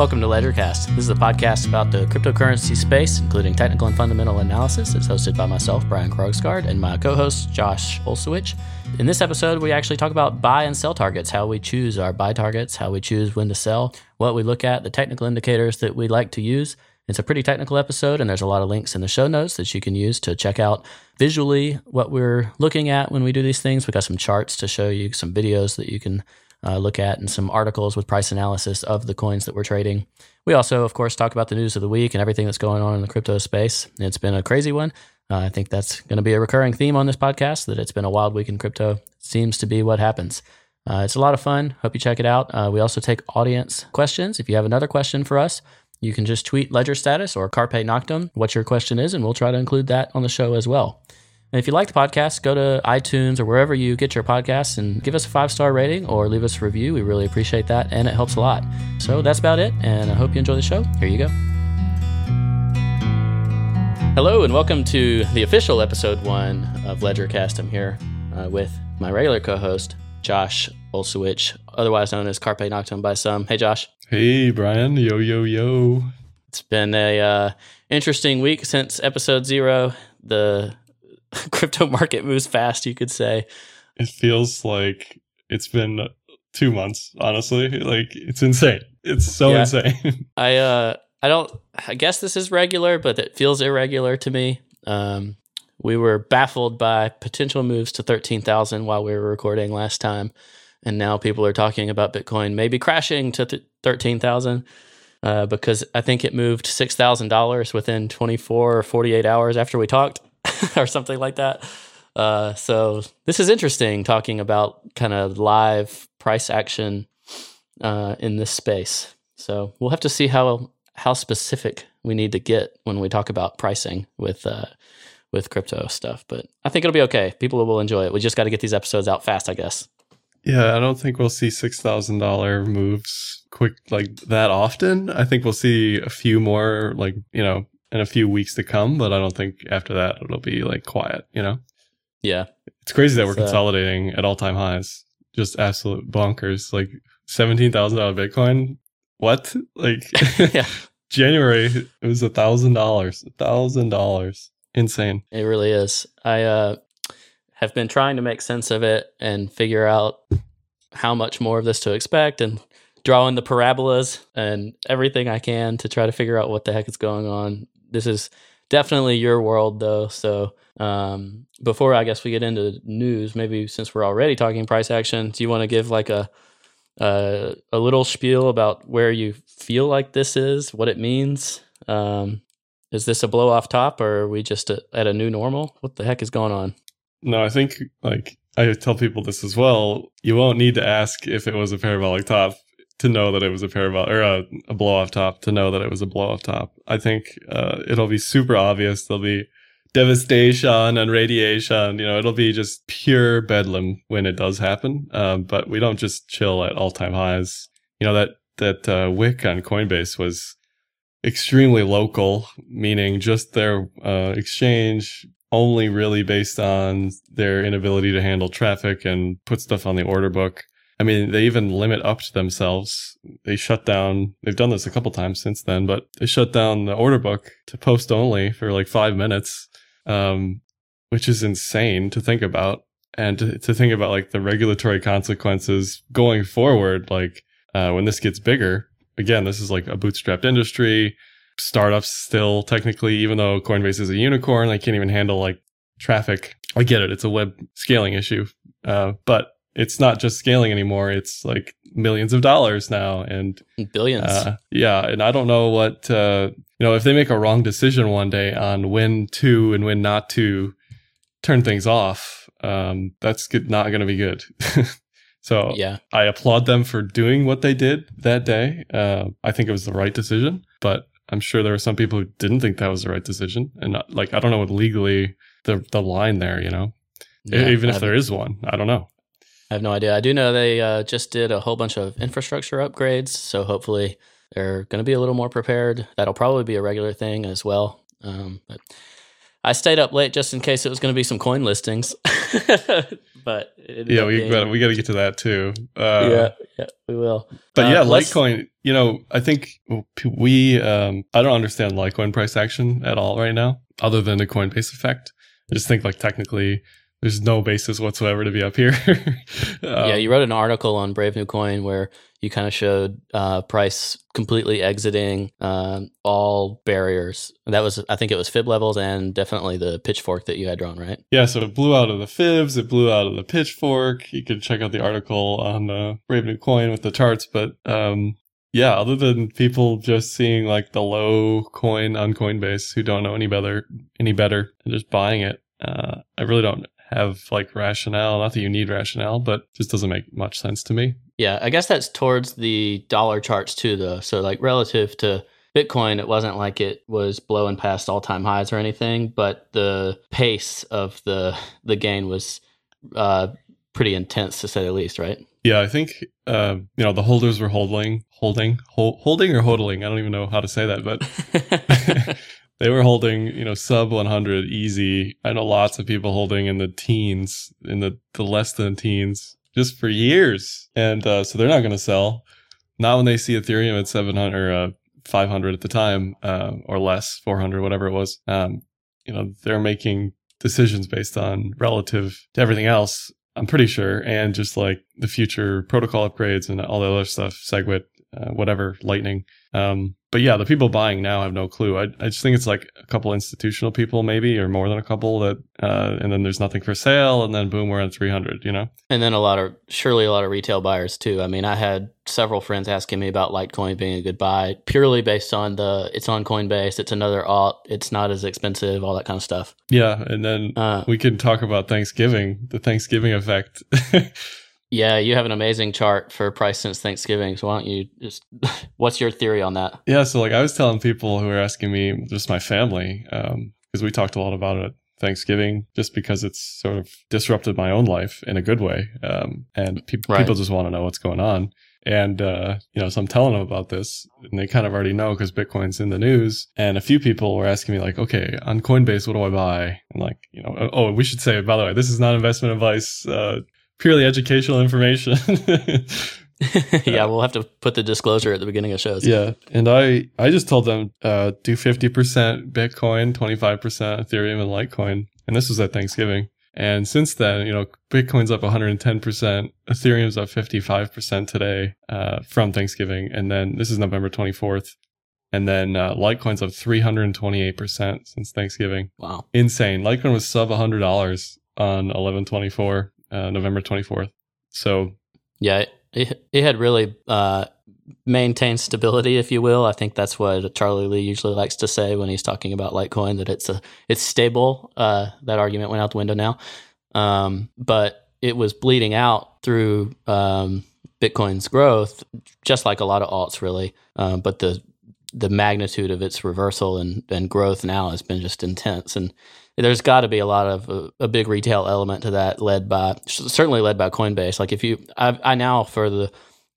Welcome to Ledgercast. This is a podcast about the cryptocurrency space, including technical and fundamental analysis. It's hosted by myself, Brian Krogsgaard, and my co host, Josh Olszewicz. In this episode, we actually talk about buy and sell targets, how we choose our buy targets, how we choose when to sell, what we look at, the technical indicators that we like to use. It's a pretty technical episode, and there's a lot of links in the show notes that you can use to check out visually what we're looking at when we do these things. We've got some charts to show you, some videos that you can uh, look at and some articles with price analysis of the coins that we're trading. We also, of course, talk about the news of the week and everything that's going on in the crypto space. It's been a crazy one. Uh, I think that's going to be a recurring theme on this podcast that it's been a wild week in crypto. Seems to be what happens. Uh, it's a lot of fun. Hope you check it out. Uh, we also take audience questions. If you have another question for us, you can just tweet Ledger Status or Carpe Noctem what your question is, and we'll try to include that on the show as well. And if you like the podcast, go to iTunes or wherever you get your podcasts and give us a five star rating or leave us a review. We really appreciate that and it helps a lot. So that's about it. And I hope you enjoy the show. Here you go. Hello and welcome to the official episode one of Ledgercast. I'm here uh, with my regular co host, Josh Olszewicz, otherwise known as Carpe Noctem by some. Hey, Josh. Hey, Brian. Yo, yo, yo. It's been a uh, interesting week since episode zero. The crypto market moves fast, you could say. It feels like it's been two months, honestly. Like it's insane. It's so yeah. insane. I uh I don't I guess this is regular, but it feels irregular to me. Um we were baffled by potential moves to 13,000 while we were recording last time. And now people are talking about Bitcoin maybe crashing to th- 13,000 uh, because I think it moved $6,000 within 24 or 48 hours after we talked. or something like that. Uh, so this is interesting talking about kind of live price action uh, in this space. So we'll have to see how how specific we need to get when we talk about pricing with uh, with crypto stuff. But I think it'll be okay. People will enjoy it. We just got to get these episodes out fast, I guess. Yeah, I don't think we'll see six thousand dollar moves quick like that often. I think we'll see a few more, like you know, in a few weeks to come, but I don't think after that it'll be like quiet, you know? Yeah. It's crazy that we're so, consolidating at all time highs. Just absolute bonkers. Like $17,000 Bitcoin. What? Like, yeah. January, it was a thousand dollars. A thousand dollars. Insane. It really is. I uh, have been trying to make sense of it and figure out how much more of this to expect and drawing the parabolas and everything I can to try to figure out what the heck is going on this is definitely your world though. So um, before I guess we get into news, maybe since we're already talking price action, do you want to give like a uh, a little spiel about where you feel like this is, what it means? Um, is this a blow off top, or are we just a, at a new normal? What the heck is going on? No, I think like I tell people this as well. You won't need to ask if it was a parabolic top to know that it was a parabolic or a, a blow off top to know that it was a blow off top. I think uh, it'll be super obvious. There'll be devastation and radiation. You know, it'll be just pure bedlam when it does happen. Um, but we don't just chill at all time highs. You know that that uh, wick on Coinbase was extremely local, meaning just their uh, exchange only really based on their inability to handle traffic and put stuff on the order book. I mean, they even limit up to themselves. They shut down, they've done this a couple times since then, but they shut down the order book to post only for like five minutes, um, which is insane to think about. And to, to, think about like the regulatory consequences going forward, like uh, when this gets bigger, again, this is like a bootstrapped industry. Startups still technically, even though Coinbase is a unicorn, they can't even handle like traffic. I get it. It's a web scaling issue. Uh, but it's not just scaling anymore. It's like millions of dollars now and billions. Uh, yeah. And I don't know what, uh, you know, if they make a wrong decision one day on when to and when not to turn things off, um, that's good, not going to be good. so yeah, I applaud them for doing what they did that day. Uh, I think it was the right decision, but I'm sure there were some people who didn't think that was the right decision. And not, like, I don't know what legally the, the line there, you know, yeah, even if there is one, I don't know. I have no idea. I do know they uh, just did a whole bunch of infrastructure upgrades, so hopefully they're going to be a little more prepared. That'll probably be a regular thing as well. Um, but I stayed up late just in case it was going to be some coin listings. but yeah, we got we got to get to that too. Uh, yeah, yeah, we will. But Uh, yeah, Litecoin, you know, I think we, um, I don't understand Litecoin price action at all right now, other than the Coinbase effect. I just think like technically there's no basis whatsoever to be up here. Um, yeah, you wrote an article on Brave New Coin where you kind of showed uh, price completely exiting um, all barriers. That was, I think, it was fib levels and definitely the pitchfork that you had drawn, right? Yeah, so it blew out of the fibs, it blew out of the pitchfork. You can check out the article on uh, Brave New Coin with the charts, but um, yeah, other than people just seeing like the low coin on Coinbase who don't know any better, any better, and just buying it, uh, I really don't have like rationale. Not that you need rationale, but just doesn't make much sense to me. Yeah, I guess that's towards the dollar charts too, though. So, like relative to Bitcoin, it wasn't like it was blowing past all time highs or anything, but the pace of the the gain was uh, pretty intense to say the least, right? Yeah, I think uh, you know the holders were holding, holding, hol- holding or hodling. I don't even know how to say that, but they were holding, you know, sub 100 easy. I know lots of people holding in the teens, in the, the less than teens, just for years. And uh, so they're not going to sell. Not when they see Ethereum at 700 or uh, 500 at the time, uh, or less, 400, whatever it was. Um, you know, they're making decisions based on relative to everything else. I'm pretty sure, and just like the future protocol upgrades and all the other stuff, SegWit, uh, whatever, Lightning. Um, but yeah, the people buying now have no clue. I, I just think it's like a couple institutional people, maybe, or more than a couple that, uh, and then there's nothing for sale, and then boom, we're at 300, you know? and then a lot of surely a lot of retail buyers too. I mean, I had several friends asking me about Litecoin being a good buy purely based on the it's on Coinbase, it's another alt, it's not as expensive, all that kind of stuff. Yeah. And then Uh, we can talk about Thanksgiving, the Thanksgiving effect. yeah, you have an amazing chart for price since Thanksgiving. So why don't you just what's your theory on that? yeah. So, like, I was telling people who were asking me, just my family, because we talked a lot about it. Thanksgiving, just because it's sort of disrupted my own life in a good way, um, and peop Right. people just want to know what's going on. And uh, you know, so I'm telling them about this, and they kind of already know because Bitcoin's in the news. And a few people were asking me like, "Okay, on Coinbase, what do I buy?" And like, you know, oh, we should say, by the way, this is not investment advice, uh, purely educational information. yeah, we'll have to put the disclosure at the beginning of shows. Yeah, and I I just told them uh, do fifty percent Bitcoin, twenty five percent Ethereum, and Litecoin, and this was at Thanksgiving. And since then, you know, Bitcoin's up one hundred and ten percent, Ethereum's up fifty five percent today uh, from Thanksgiving, and then this is November twenty fourth, and then uh, Litecoin's up three hundred and twenty eight percent since Thanksgiving. Wow. Insane. Litecoin was sub hundred dollars on eleven twenty four, uh, November twenty fourth. So Yeah, it, it had really uh, maintained stability, if you will. I think that's what Charlie Lee usually likes to say when he's talking about Litecoin that it's a it's stable. Uh, that argument went out the window now, um, but it was bleeding out through um, Bitcoin's growth, just like a lot of alts, really. Um, but the the magnitude of its reversal and, and growth now has been just intense. And there's got to be a lot of uh, a big retail element to that led by certainly led by coinbase. Like if you i, I now for the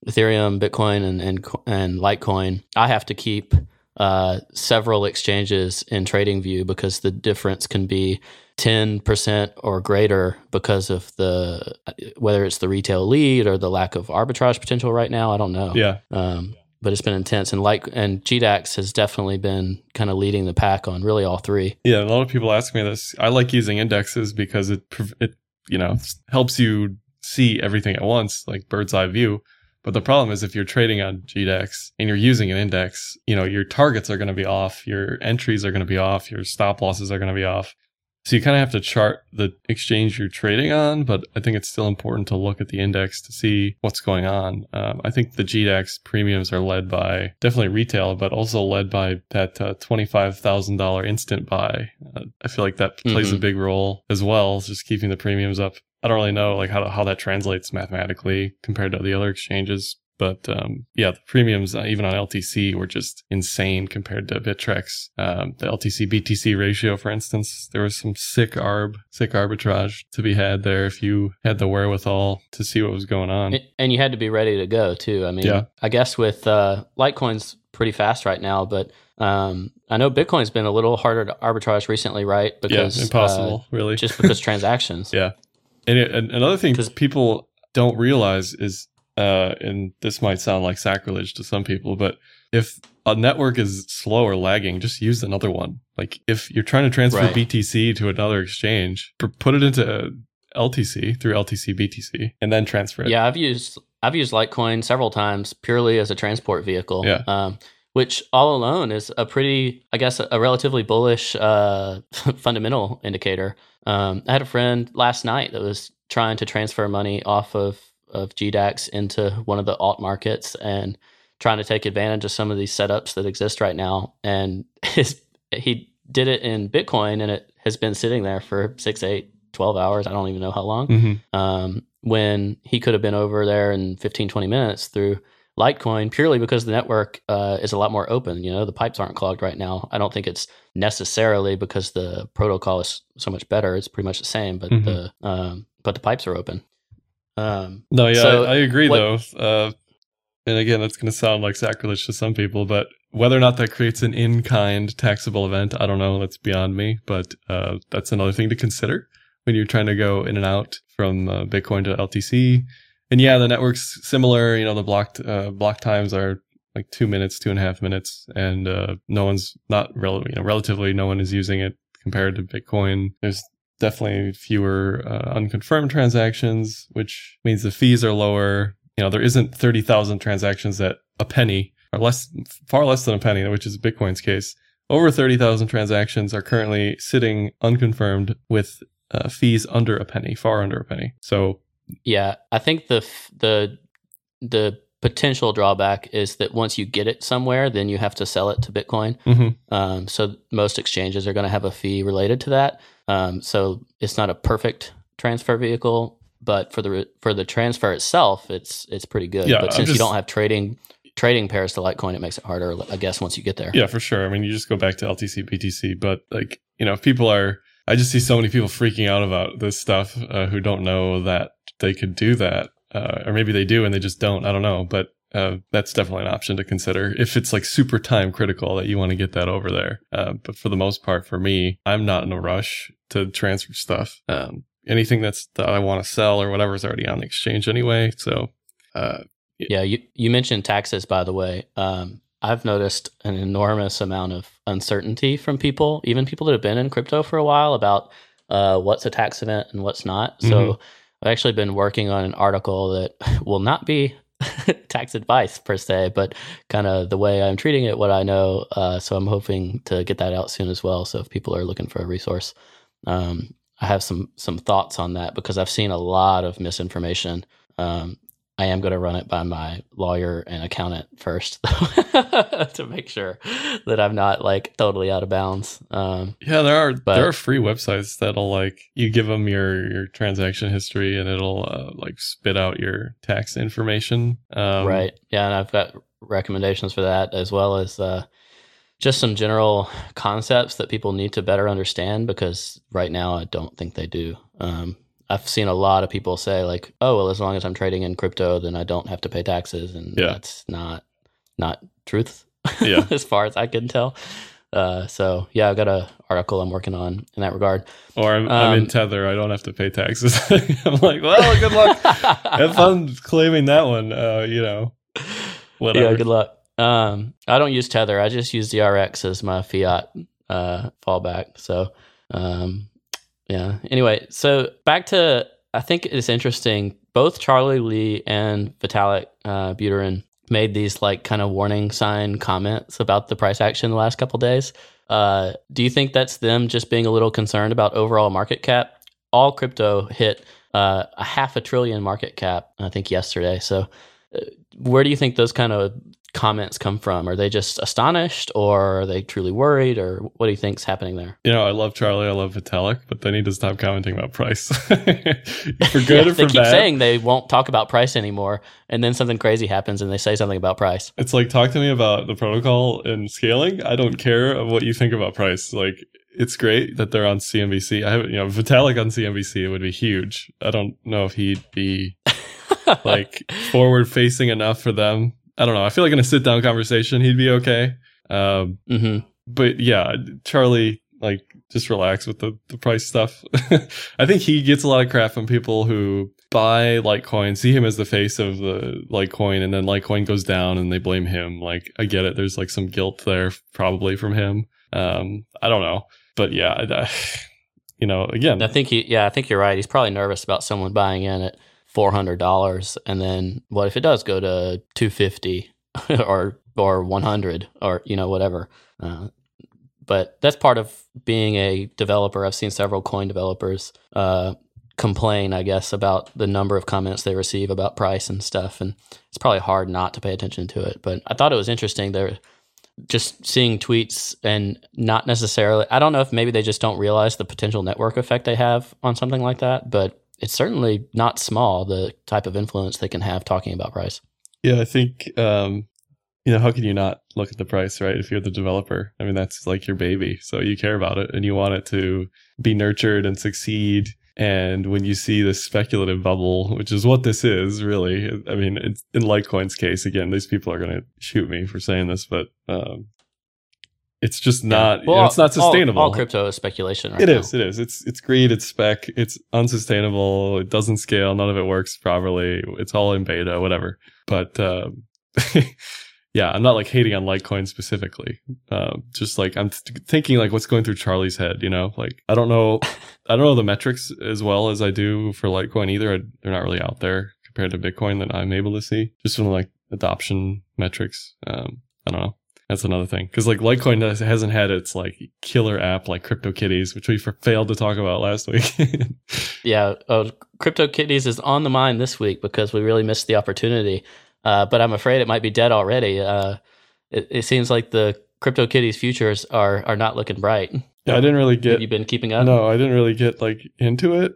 ethereum bitcoin and, and and litecoin i have to keep uh, several exchanges in trading view because the difference can be 10% or greater because of the whether it's the retail lead or the lack of arbitrage potential right now i don't know. Yeah, um, but it's been intense, and like and GDAX has definitely been kind of leading the pack on really all three. Yeah, a lot of people ask me this. I like using indexes because it it you know helps you see everything at once, like bird's eye view. But the problem is if you're trading on GDAX and you're using an index, you know your targets are going to be off, your entries are going to be off, your stop losses are going to be off. So you kind of have to chart the exchange you're trading on, but I think it's still important to look at the index to see what's going on. Um, I think the GDAX premiums are led by definitely retail, but also led by that uh, $25,000 instant buy. Uh, I feel like that plays a Mhm. big role as well, just keeping the premiums up. I don't really know like how, how that translates mathematically compared to the other exchanges. But um, yeah, the premiums, uh, even on LTC, were just insane compared to Bittrex. Um, the LTC BTC ratio, for instance, there was some sick arb, sick arbitrage to be had there if you had the wherewithal to see what was going on. And- you had to be ready to go too. I mean, Yeah. I guess with uh, Litecoin's pretty fast right now, but um, I know Bitcoin's been a little harder to arbitrage recently, right? Because yeah, impossible, uh, really. just because transactions. Yeah. And, it, and another thing people don't realize is uh, and this might sound like sacrilege to some people, but if a network is slow or lagging, just use another one. Like if you're trying to transfer Right. BTC to another exchange, put it into LTC through LTC BTC and then transfer it. Yeah, I've used I've used Litecoin several times purely as a transport vehicle. Yeah. Um, which all alone is a pretty, I guess, a relatively bullish uh, fundamental indicator. Um, I had a friend last night that was trying to transfer money off of of GDAX into one of the alt markets and trying to take advantage of some of these setups that exist right now. And his he did it in Bitcoin, and it has been sitting there for six, eight, 12 hours. I don't even know how long hmm um, when he could have been over there in 15, 20 minutes through Litecoin purely because the network uh, is a lot more open. You know, the pipes aren't clogged right now. I don't think it's necessarily because the protocol is so much better. It's pretty much the same, but Mhm. the um, but the pipes are open. Um, No, yeah, So, I, I agree what- though. Uh, and again, that's going to sound like sacrilege to some people, but whether or not that creates an in-kind taxable event, I don't know. That's beyond me. But uh, that's another thing to consider when you're trying to go in and out from uh, Bitcoin to LTC. And yeah, the network's similar. You know, the block uh, block times are like two minutes, two and a half minutes, and uh, no one's not rel- you know, relatively no one is using it compared to Bitcoin. There's definitely fewer uh, unconfirmed transactions, which means the fees are lower. You know, there isn't 30,000 transactions at a penny or less, far less than a penny, which is Bitcoin's case. Over 30,000 transactions are currently sitting unconfirmed with uh, fees under a penny, far under a penny. So, yeah, I think the f- the the potential drawback is that once you get it somewhere, then you have to sell it to Bitcoin. mhm. Um, so most exchanges are going to have a fee related to that. Um, so it's not a perfect transfer vehicle, but for the re- for the transfer itself, it's it's pretty good. Yeah, but since you don't have trading trading pairs to Litecoin, it makes it harder, I guess, once you get there. yeah, for sure. I mean, you just go back to LTC, BTC, but like, you know, if people are, I just see so many people freaking out about this stuff uh, who don't know that they could do that. Uh, or maybe they do and they just don't. I don't know. But uh, that's definitely an option to consider if it's like super time critical that you want to get that over there. Uh, but for the most part, for me, I'm not in a rush to transfer stuff. Um, anything that's that I want to sell or whatever is already on the exchange anyway. So, uh, Yeah, you you mentioned taxes, by the way. Um, I've noticed an enormous amount of uncertainty from people, even people that have been in crypto for a while, about uh, what's a tax event and what's not. So I've actually been working on an article that will not be tax advice per se, but kind of the way I'm treating it, what I know. Uh, so I'm hoping to get that out soon as well. So if people are looking for a resource, um, I have some some thoughts on that because I've seen a lot of misinformation. Um, I am going to run it by my lawyer and accountant first to make sure that I'm not like totally out of bounds. Um, Yeah, there are But- there are free websites that'll like you give them your your transaction history and it'll uh, like spit out your tax information. Um, right. Yeah. And I've got recommendations for that as well as uh, just some general concepts that people need to better understand because right now I don't think they do. Um, I've seen a lot of people say like, "Oh, well, as long as I'm trading in crypto, then I don't have to pay taxes," and Yeah. that's not not truth. Yeah. as far as I can tell. Uh, so yeah, I've got a article I'm working on in that regard. Or I'm, I'm in Um, Tether. I don't have to pay taxes. I'm like, well, good luck. if I'm claiming that one. Uh, you know, whatever. Yeah, good luck. Um, I don't use Tether. I just use the RX as my fiat uh, fallback. So, um, yeah. Anyway, so back to I think it's interesting. Both Charlie Lee and Vitalik uh, Buterin made these like kind of warning sign comments about the price action the last couple days. Uh, do you think that's them just being a little concerned about overall market cap? All crypto hit uh, a half a trillion market cap, I think, yesterday. So, uh, where do you think those kind of comments come from? Are they just astonished, or are they truly worried, or what do you think's happening there? You know, I love Charlie. I love Vitalik, but they need to stop commenting about price for good Yeah, or they keep bad. saying they won't talk about price anymore, and then something crazy happens, and they say something about price. It's like talk to me about the protocol and scaling. I don't care of what you think about price. Like it's great that they're on CNBC. I have you know Vitalik on CNBC would be huge. I don't know if he'd be like forward facing enough for them. I don't know. I feel like in a sit down conversation, he'd be okay. Um, mm-hmm. But yeah, Charlie, like, just relax with the, the price stuff. I think he gets a lot of crap from people who buy Litecoin, see him as the face of the Litecoin, and then Litecoin goes down and they blame him. Like, I get it. There's like some guilt there, probably from him. Um, I don't know. But yeah, I, I, you know, again. I think he, yeah, I think you're right. He's probably nervous about someone buying in it. $400 and then what if it does go to 250 or or 100 or you know whatever uh, but that's part of being a developer. I've seen several coin developers uh, complain i guess about the number of comments they receive about price and stuff and it's probably hard not to pay attention to it but i thought it was interesting there just seeing tweets and not necessarily i don't know if maybe they just don't realize the potential network effect they have on something like that but it's certainly not small the type of influence they can have talking about price. Yeah i think um you know how can you not look at the price right? If you're the developer i mean that's like your baby so you care about it and you want it to be nurtured and succeed and when you see this speculative bubble, which is what this is, really, I mean, in Litecoin's case, again, these people are going to shoot me for saying this, but um, it's just not. Yeah. Well, you know, it's not sustainable. All, all, crypto is speculation. Right it now. is. It is. It's it's greed. It's spec. It's unsustainable. It doesn't scale. None of it works properly. It's all in beta. Whatever. But um, yeah, I'm not like hating on Litecoin specifically. Uh, just like I'm th- thinking like what's going through Charlie's head, you know? Like I don't know, I don't know the metrics as well as I do for Litecoin either. I, they're not really out there compared to Bitcoin that I'm able to see. Just from like adoption metrics. Um, I don't know. That's another thing because like Litecoin hasn't had its like killer app like CryptoKitties, which we failed to talk about last week. yeah, uh, CryptoKitties is on the mind this week because we really missed the opportunity. Uh, but I'm afraid it might be dead already. Uh, it, it, seems like the CryptoKitties futures are are not looking bright. Yeah, I didn't really get. You've you been keeping up? No, I didn't really get like into it.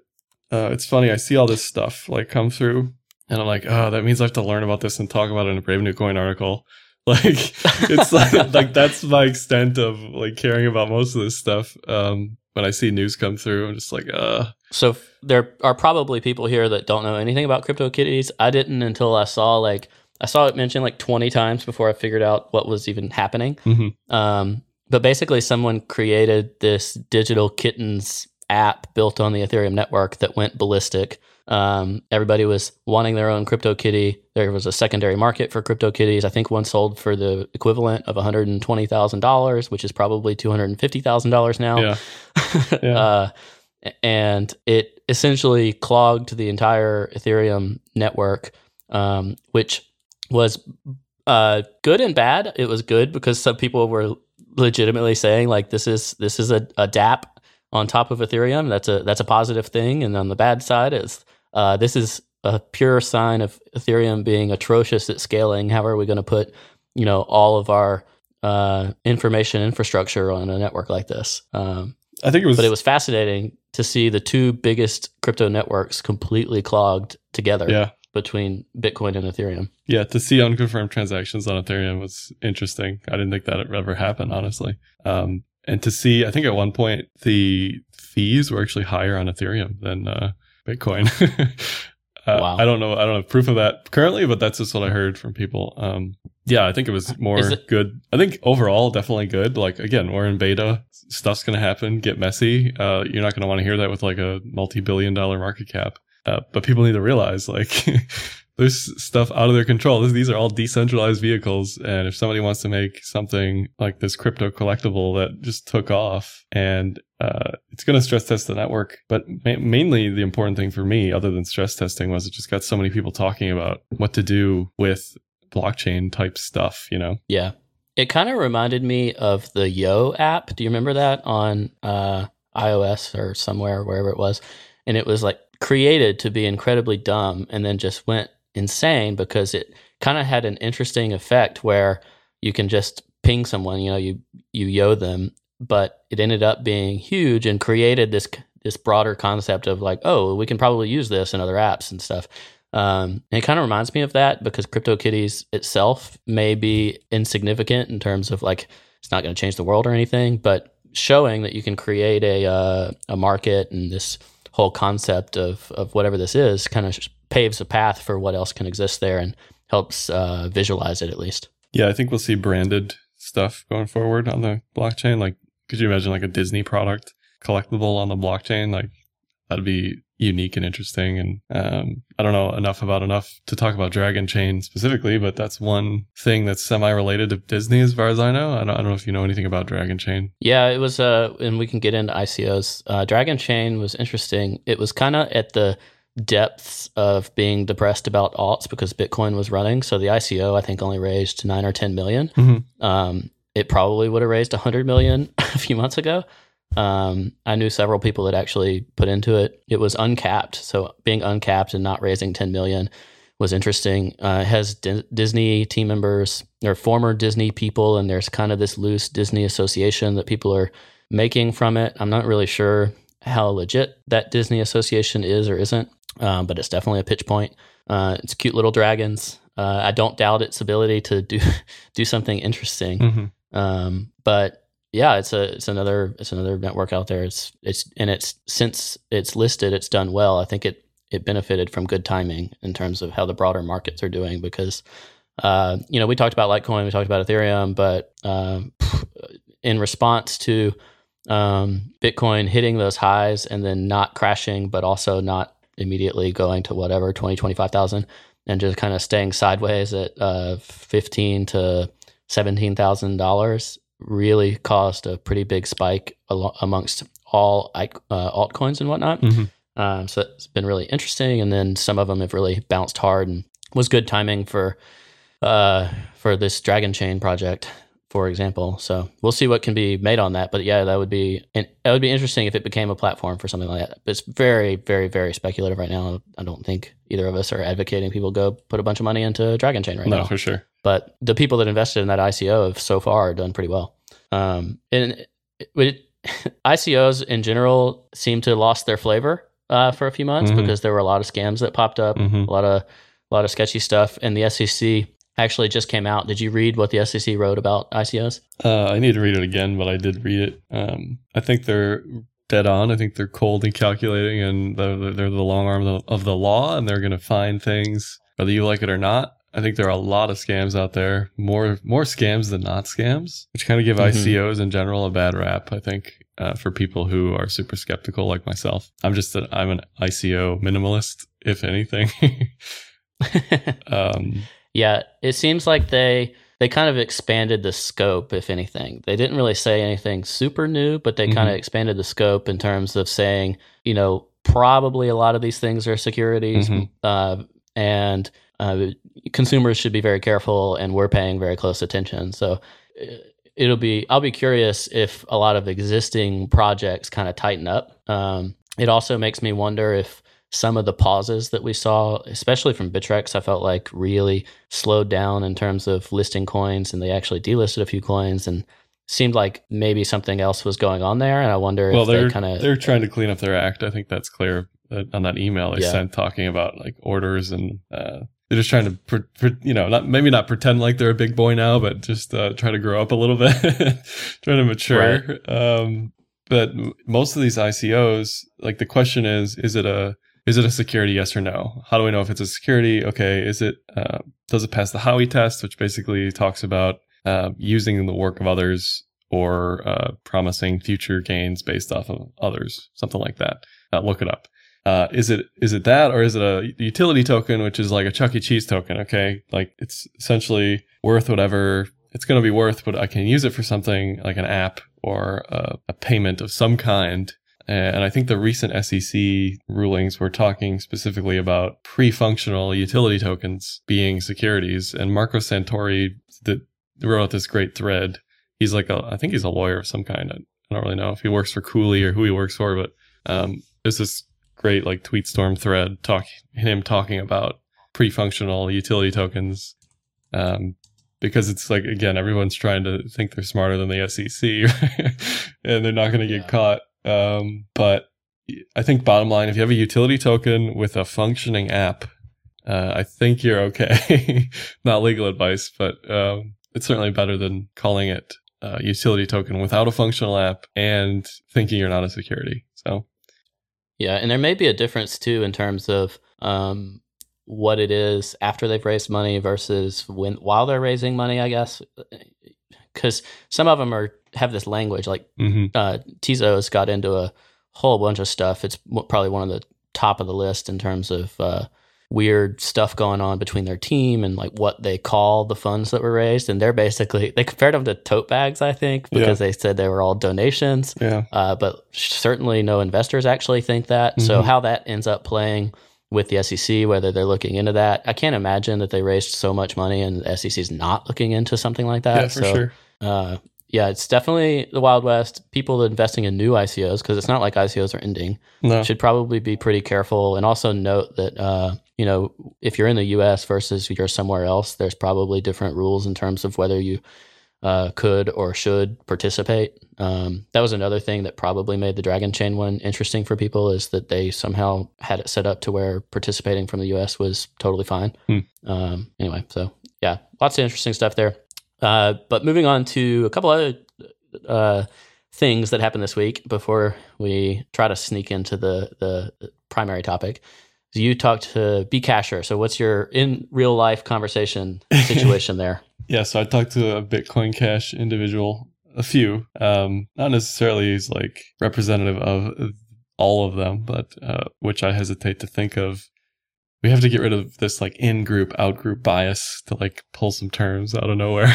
Uh, it's funny. I see all this stuff like come through, and I'm like, oh, that means I have to learn about this and talk about it in a Brave New Coin article. Like it's like like that's my extent of like caring about most of this stuff. Um, when I see news come through, I'm just like, uh. So there are probably people here that don't know anything about CryptoKitties. I didn't until I saw like I saw it mentioned like 20 times before I figured out what was even happening. Mm-hmm. Um, but basically, someone created this digital kittens app built on the Ethereum network that went ballistic. Um, everybody was wanting their own crypto kitty. There was a secondary market for crypto kitties. I think one sold for the equivalent of $120,000, which is probably $250,000 now. Yeah. yeah. uh, and it essentially clogged the entire Ethereum network, um, which was uh, good and bad. It was good because some people were legitimately saying like this is this is a, a DApp on top of Ethereum. That's a that's a positive thing. And on the bad side is uh, this is a pure sign of Ethereum being atrocious at scaling. How are we going to put you know all of our uh, information infrastructure on a network like this? Um, I think it was, but it was fascinating to see the two biggest crypto networks completely clogged together. Yeah. Between Bitcoin and Ethereum. Yeah, to see unconfirmed transactions on Ethereum was interesting. I didn't think that would ever happened, honestly. Um, and to see, I think at one point the fees were actually higher on Ethereum than uh, Bitcoin. uh, wow. I don't know. I don't have proof of that currently, but that's just what I heard from people. Um, yeah, I think it was more it- good. I think overall, definitely good. Like again, we're in beta. Stuff's going to happen, get messy. Uh, you're not going to want to hear that with like a multi-billion dollar market cap. Uh, but people need to realize like there's stuff out of their control. These are all decentralized vehicles. And if somebody wants to make something like this crypto collectible that just took off and uh, it's going to stress test the network. But ma- mainly the important thing for me, other than stress testing, was it just got so many people talking about what to do with blockchain type stuff, you know? Yeah. It kind of reminded me of the Yo app. Do you remember that on uh, iOS or somewhere, wherever it was? And it was like created to be incredibly dumb and then just went insane because it kind of had an interesting effect where you can just ping someone, you know, you you yo them, but it ended up being huge and created this this broader concept of like, oh, we can probably use this in other apps and stuff. Um, and it kind of reminds me of that because CryptoKitties itself may be insignificant in terms of like it's not going to change the world or anything, but showing that you can create a uh, a market and this whole concept of of whatever this is kind of paves a path for what else can exist there and helps uh, visualize it at least. Yeah, I think we'll see branded stuff going forward on the blockchain, like could you imagine like a Disney product collectible on the blockchain? Like that'd be unique and interesting. And um, I don't know enough about enough to talk about Dragon Chain specifically, but that's one thing that's semi related to Disney as far as I know. I don't, I don't, know if you know anything about Dragon Chain. Yeah, it was, uh, and we can get into ICOs. Uh, Dragon Chain was interesting. It was kind of at the depths of being depressed about alts because Bitcoin was running. So the ICO, I think, only raised nine or 10 million. Mm-hmm. Um, it probably would have raised 100 million a few months ago. Um, I knew several people that actually put into it. It was uncapped, so being uncapped and not raising 10 million was interesting. Uh, it has D- Disney team members or former Disney people, and there's kind of this loose Disney association that people are making from it. I'm not really sure how legit that Disney association is or isn't, um, but it's definitely a pitch point. Uh, it's cute little dragons. Uh, I don't doubt its ability to do do something interesting. Mm-hmm. Um, but yeah, it's a it's another it's another network out there. It's it's and it's since it's listed, it's done well. I think it it benefited from good timing in terms of how the broader markets are doing because uh, you know we talked about Litecoin, we talked about Ethereum, but um, in response to um, Bitcoin hitting those highs and then not crashing, but also not immediately going to whatever 20, 25,000 and just kind of staying sideways at uh, 15 to $17,000 really caused a pretty big spike al- amongst all uh, altcoins and whatnot. Mm-hmm. Um, so it's been really interesting. And then some of them have really bounced hard and was good timing for uh, for this Dragon Chain project, for example. So we'll see what can be made on that. But yeah, that would be and it would be interesting if it became a platform for something like that. But it's very, very, very speculative right now. I don't think either of us are advocating people go put a bunch of money into Dragon Chain right no, now. No, for sure. But the people that invested in that ICO have so far done pretty well. Um, and it, it, ICOs in general seem to have lost their flavor uh, for a few months Mhm. because there were a lot of scams that popped up, Mhm. a lot of a lot of sketchy stuff, and the SEC actually just came out. Did you read what the SEC wrote about ICOs? Uh, I need to read it again, but I did read it. Um, I think they're dead on. I think they're cold and calculating, and they're, they're the long arm of the, of the law, and they're going to find things whether you like it or not. I think there are a lot of scams out there, more more scams than not scams, which kind of give Mhm. ICOs in general a bad rap. I think uh, for people who are super skeptical like myself, I'm just an, I'm an ICO minimalist, if anything. um, yeah, it seems like they they kind of expanded the scope, if anything. They didn't really say anything super new, but they kind of expanded the scope in terms of saying, you know, probably a lot of these things are securities, Mhm. uh, and uh, consumers should be very careful, and we're paying very close attention. So uh, it'll be I'll be curious if a lot of existing projects kind of tighten up. Um, it also makes me wonder if some of the pauses that we saw, especially from Bittrex, I felt like really slowed down in terms of listing coins, and they actually delisted a few coins, and seemed like maybe something else was going on there. And I wonder well, if they're they kind of they're trying to clean up their act. I think that's clear uh, on that email they Yeah. sent talking about like orders and uh, they're just trying to pre- pre- you know not maybe not pretend like they're a big boy now, but just uh, try to grow up a little bit, trying to mature. Um, but most of these ICOs, like the question is, is it a is it a security? Yes or no? How do we know if it's a security? Okay, is it uh, does it pass the Howey test, which basically talks about uh, using the work of others or uh, promising future gains based off of others, something like that. Uh, look it up. Uh, is it is it that or is it a utility token, which is like a Chuck E. Cheese token? Okay, like it's essentially worth whatever it's going to be worth, but I can use it for something like an app or a, a payment of some kind. And I think the recent SEC rulings were talking specifically about pre-functional utility tokens being securities. And Marco Santori that wrote this great thread. He's like a, I think he's a lawyer of some kind. I don't really know if he works for Cooley or who he works for, but um, there's this great like tweet storm thread talking him talking about pre-functional utility tokens. Um, because it's like again, everyone's trying to think they're smarter than the SEC, and they're not going to get Yeah. caught. Um, but I think bottom line, if you have a utility token with a functioning app, uh, I think you're okay. not legal advice, but um, it's certainly better than calling it a utility token without a functional app and thinking you're not a security. So Yeah, and there may be a difference too in terms of um, what it is after they've raised money versus when while they're raising money. I guess because some of them are have this language like hmm uh, Tezos got into a whole bunch of stuff. It's probably one of the top of the list in terms of uh, weird stuff going on between their team and like what they call the funds that were raised. And they're basically they compared them to tote bags, I think, because they said they were all donations. Yeah. Uh, but certainly no investors actually think that. So Mhm. how that ends up playing with the SEC, whether they're looking into that, I can't imagine that they raised so much money and the SEC is not looking into something like that. yeah, for so, sure. uh, yeah, it's definitely the Wild West. People investing in new ICOs because it's not like ICOs are ending No. should probably be pretty careful and also note that uh, you know if you're in the US versus you're somewhere else there's probably different rules in terms of whether you uh, could or should participate um, that was another thing that probably made the Dragon Chain one interesting for people is that they somehow had it set up to where participating from the US was totally fine Hmm. um, anyway so yeah lots of interesting stuff there uh, but moving on to a couple other uh, things that happened this week before we try to sneak into the the primary topic. So you talked to Bcasher. So what's your in real life conversation situation there? Yeah, so I talked to a Bitcoin Cash individual, a few, um, not necessarily as like representative of all of them, but uh, which I hesitate to think of. We have to get rid of this like in group, out group bias to like pull some terms out of nowhere.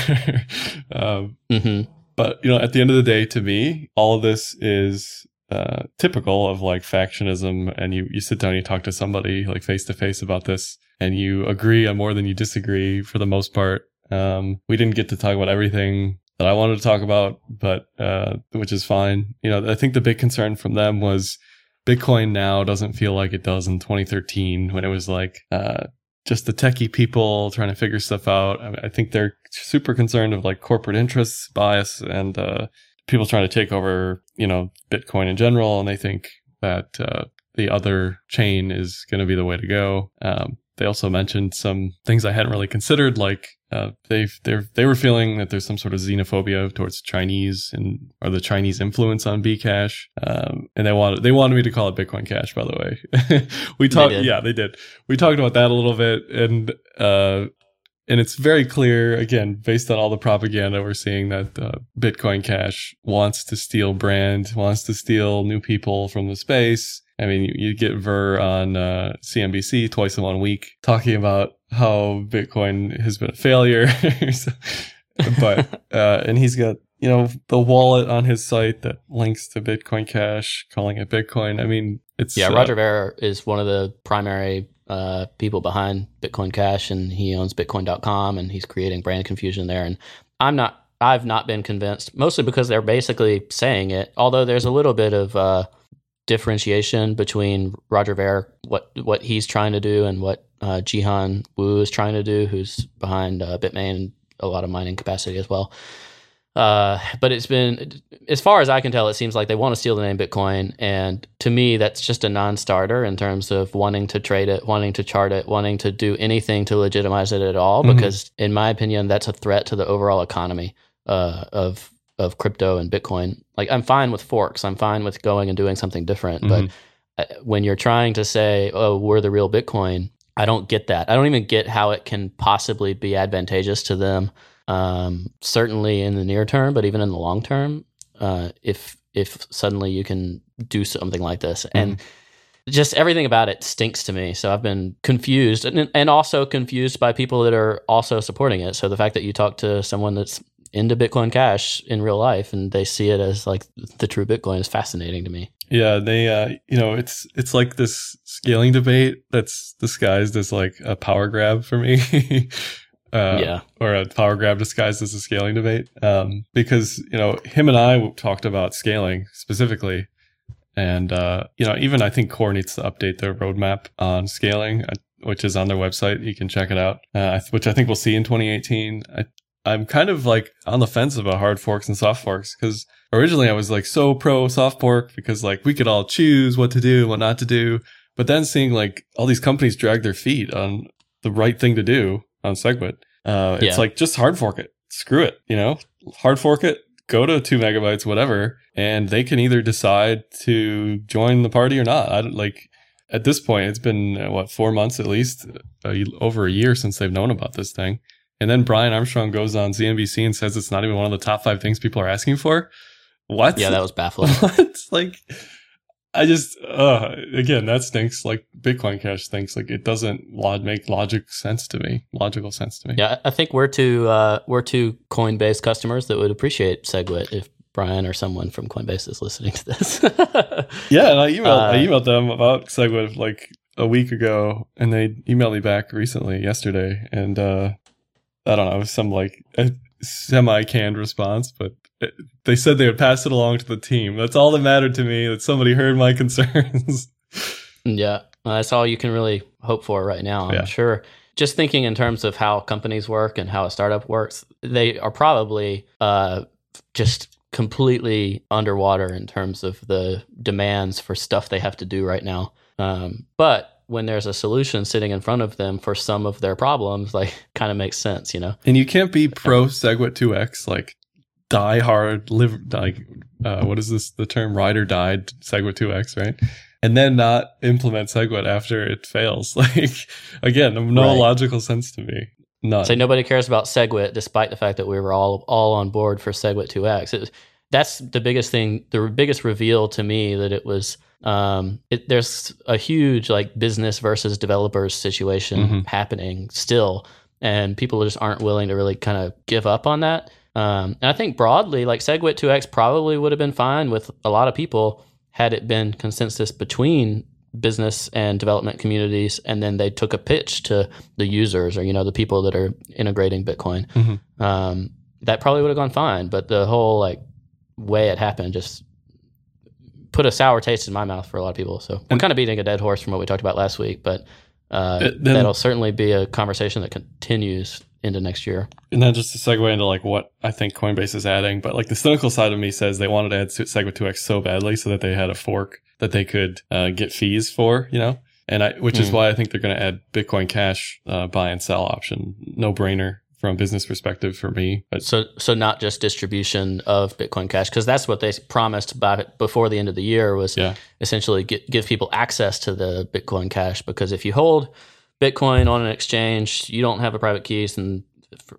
um, hmm but you know, at the end of the day, to me, all of this is uh, typical of like factionism. And you you sit down, and you talk to somebody like face to face about this, and you agree on more than you disagree for the most part. Um, we didn't get to talk about everything that I wanted to talk about, but uh, which is fine. You know, I think the big concern from them was Bitcoin now doesn't feel like it does in 2013 when it was like uh, just the techie people trying to figure stuff out. I, think they're super concerned of like corporate interests, bias, and uh, people trying to take over, you know, Bitcoin in general, and they think that uh, the other chain is going to be the way to go. Um, they also mentioned some things I hadn't really considered, like uh, they they they were feeling that there's some sort of xenophobia towards Chinese and or the Chinese influence on Bcash, um, and they wanted they wanted me to call it Bitcoin Cash. By the way, we talked. Yeah, they did. We talked about that a little bit, and uh, and it's very clear again based on all the propaganda we're seeing that uh, Bitcoin Cash wants to steal brand, wants to steal new people from the space. I mean, you, get Ver on uh, CNBC twice in one week talking about how Bitcoin has been a failure. So- but uh, and he's got you know the wallet on his site that links to Bitcoin Cash, calling it Bitcoin. I mean, it's Yeah, uh, Roger Ver is one of the primary uh, people behind Bitcoin Cash, and he owns Bitcoin.com, and he's creating brand confusion there. And I'm not. I've not been convinced, mostly because they're basically saying it. Although there's a little bit of uh, differentiation between Roger Ver, what what he's trying to do, and what uh, Jihan Wu is trying to do, who's behind uh, Bitmain and a lot of mining capacity as well. Uh, but it's been, as far as I can tell, it seems like they want to steal the name Bitcoin, and to me, that's just a non-starter in terms of wanting to trade it, wanting to chart it, wanting to do anything to legitimize it at all. Mhm. Because, in my opinion, that's a threat to the overall economy uh, of of crypto and Bitcoin. Like, I'm fine with forks. I'm fine with going and doing something different, but Mhm. uh, when you're trying to say, "Oh, we're the real Bitcoin," I don't get that. I don't even get how it can possibly be advantageous to them. Um, certainly in the near term, but even in the long term, uh, if if suddenly you can do something like this, and just everything about it stinks to me. So I've been confused, and and also confused by people that are also supporting it. So the fact that you talk to someone that's into Bitcoin Cash in real life and they see it as like the true Bitcoin is fascinating to me. Yeah, they uh you know, it's it's like this scaling debate that's disguised as like a power grab for me. uh yeah. or a power grab disguised as a scaling debate. Um because, you know, him and I talked about scaling specifically. And uh, you know, even I think Core needs to update their roadmap on scaling, uh, which is on their website. You can check it out, uh, which I think we'll see in 2018. I, I'm kind of like on the fence about hard forks and soft forks because originally I was like so pro soft fork because like we could all choose what to do and what not to do. But then seeing like all these companies drag their feet on the right thing to do on Segwit, uh, it's Yeah. like just hard fork it. Screw it, you know, hard fork it. Go to two megabytes, whatever, and they can either decide to join the party or not. I don't like at this point. It's been uh, what four months at least, uh, over a year since they've known about this thing, And then Brian Armstrong goes on CNBC and says it's not even one of the top five things people are asking for. What? Yeah, that was baffling. what? Like, I just, uh, again, that stinks. Like Bitcoin Cash stinks. Like it doesn't log- make logic sense to me. Logical sense to me. Yeah, I think we're two uh, we're two Coinbase customers that would appreciate SegWit if Brian or someone from Coinbase is listening to this. Yeah, and I emailed I Uh, emailed them about Segwit like a week ago, and they emailed me back recently, yesterday, and uh, I don't know, some like a semi canned response, but it, they said they would pass it along to the team. That's all that mattered to me. That somebody heard my concerns. Yeah, that's all you can really hope for right now. I'm Yeah. sure. Just thinking in terms of how companies work and how a startup works, they are probably uh, just completely underwater in terms of the demands for stuff they have to do right now. Um, but when there's a solution sitting in front of them for some of their problems, like kind of makes sense, you know? and you can't be pro Segwit two X like die hard live like uh, what is this the term ride or died Segwit two X right and then not implement Segwit after it fails like again no Right. logical sense to me none Say nobody cares about SegWit, despite the fact that we were all all on board for SegWit 2x. It, that's the biggest thing, the biggest reveal to me that it was. Um, it, there's a huge like business versus developers situation Mhm. happening still, and people just aren't willing to really kind of give up on that. Um, and I think broadly, like SegWit 2x probably would have been fine with a lot of people had it been consensus between business and development communities, and then they took a pitch to the users or you know the people that are integrating Bitcoin. Mhm. Um, that probably would have gone fine, but the whole like way it happened just put a sour taste in my mouth for a lot of people. So I'm kind of beating a dead horse from what we talked about last week, but uh, Uh, then- that'll certainly be a conversation that continues into next year. and then just to segue into like what I think Coinbase is adding but like the cynical side of me says they wanted to add Segwit two X so badly so that they had a fork that they could uh, get fees for you know and I which is Mm. why I think they're going to add Bitcoin Cash uh, buy and sell option no brainer from a business perspective for me but So, so not just distribution of Bitcoin Cash, because that's what they promised by before the end of the year was Yeah. essentially get, give people access to the Bitcoin Cash. Because if you hold Bitcoin on an exchange, you don't have a private keys, and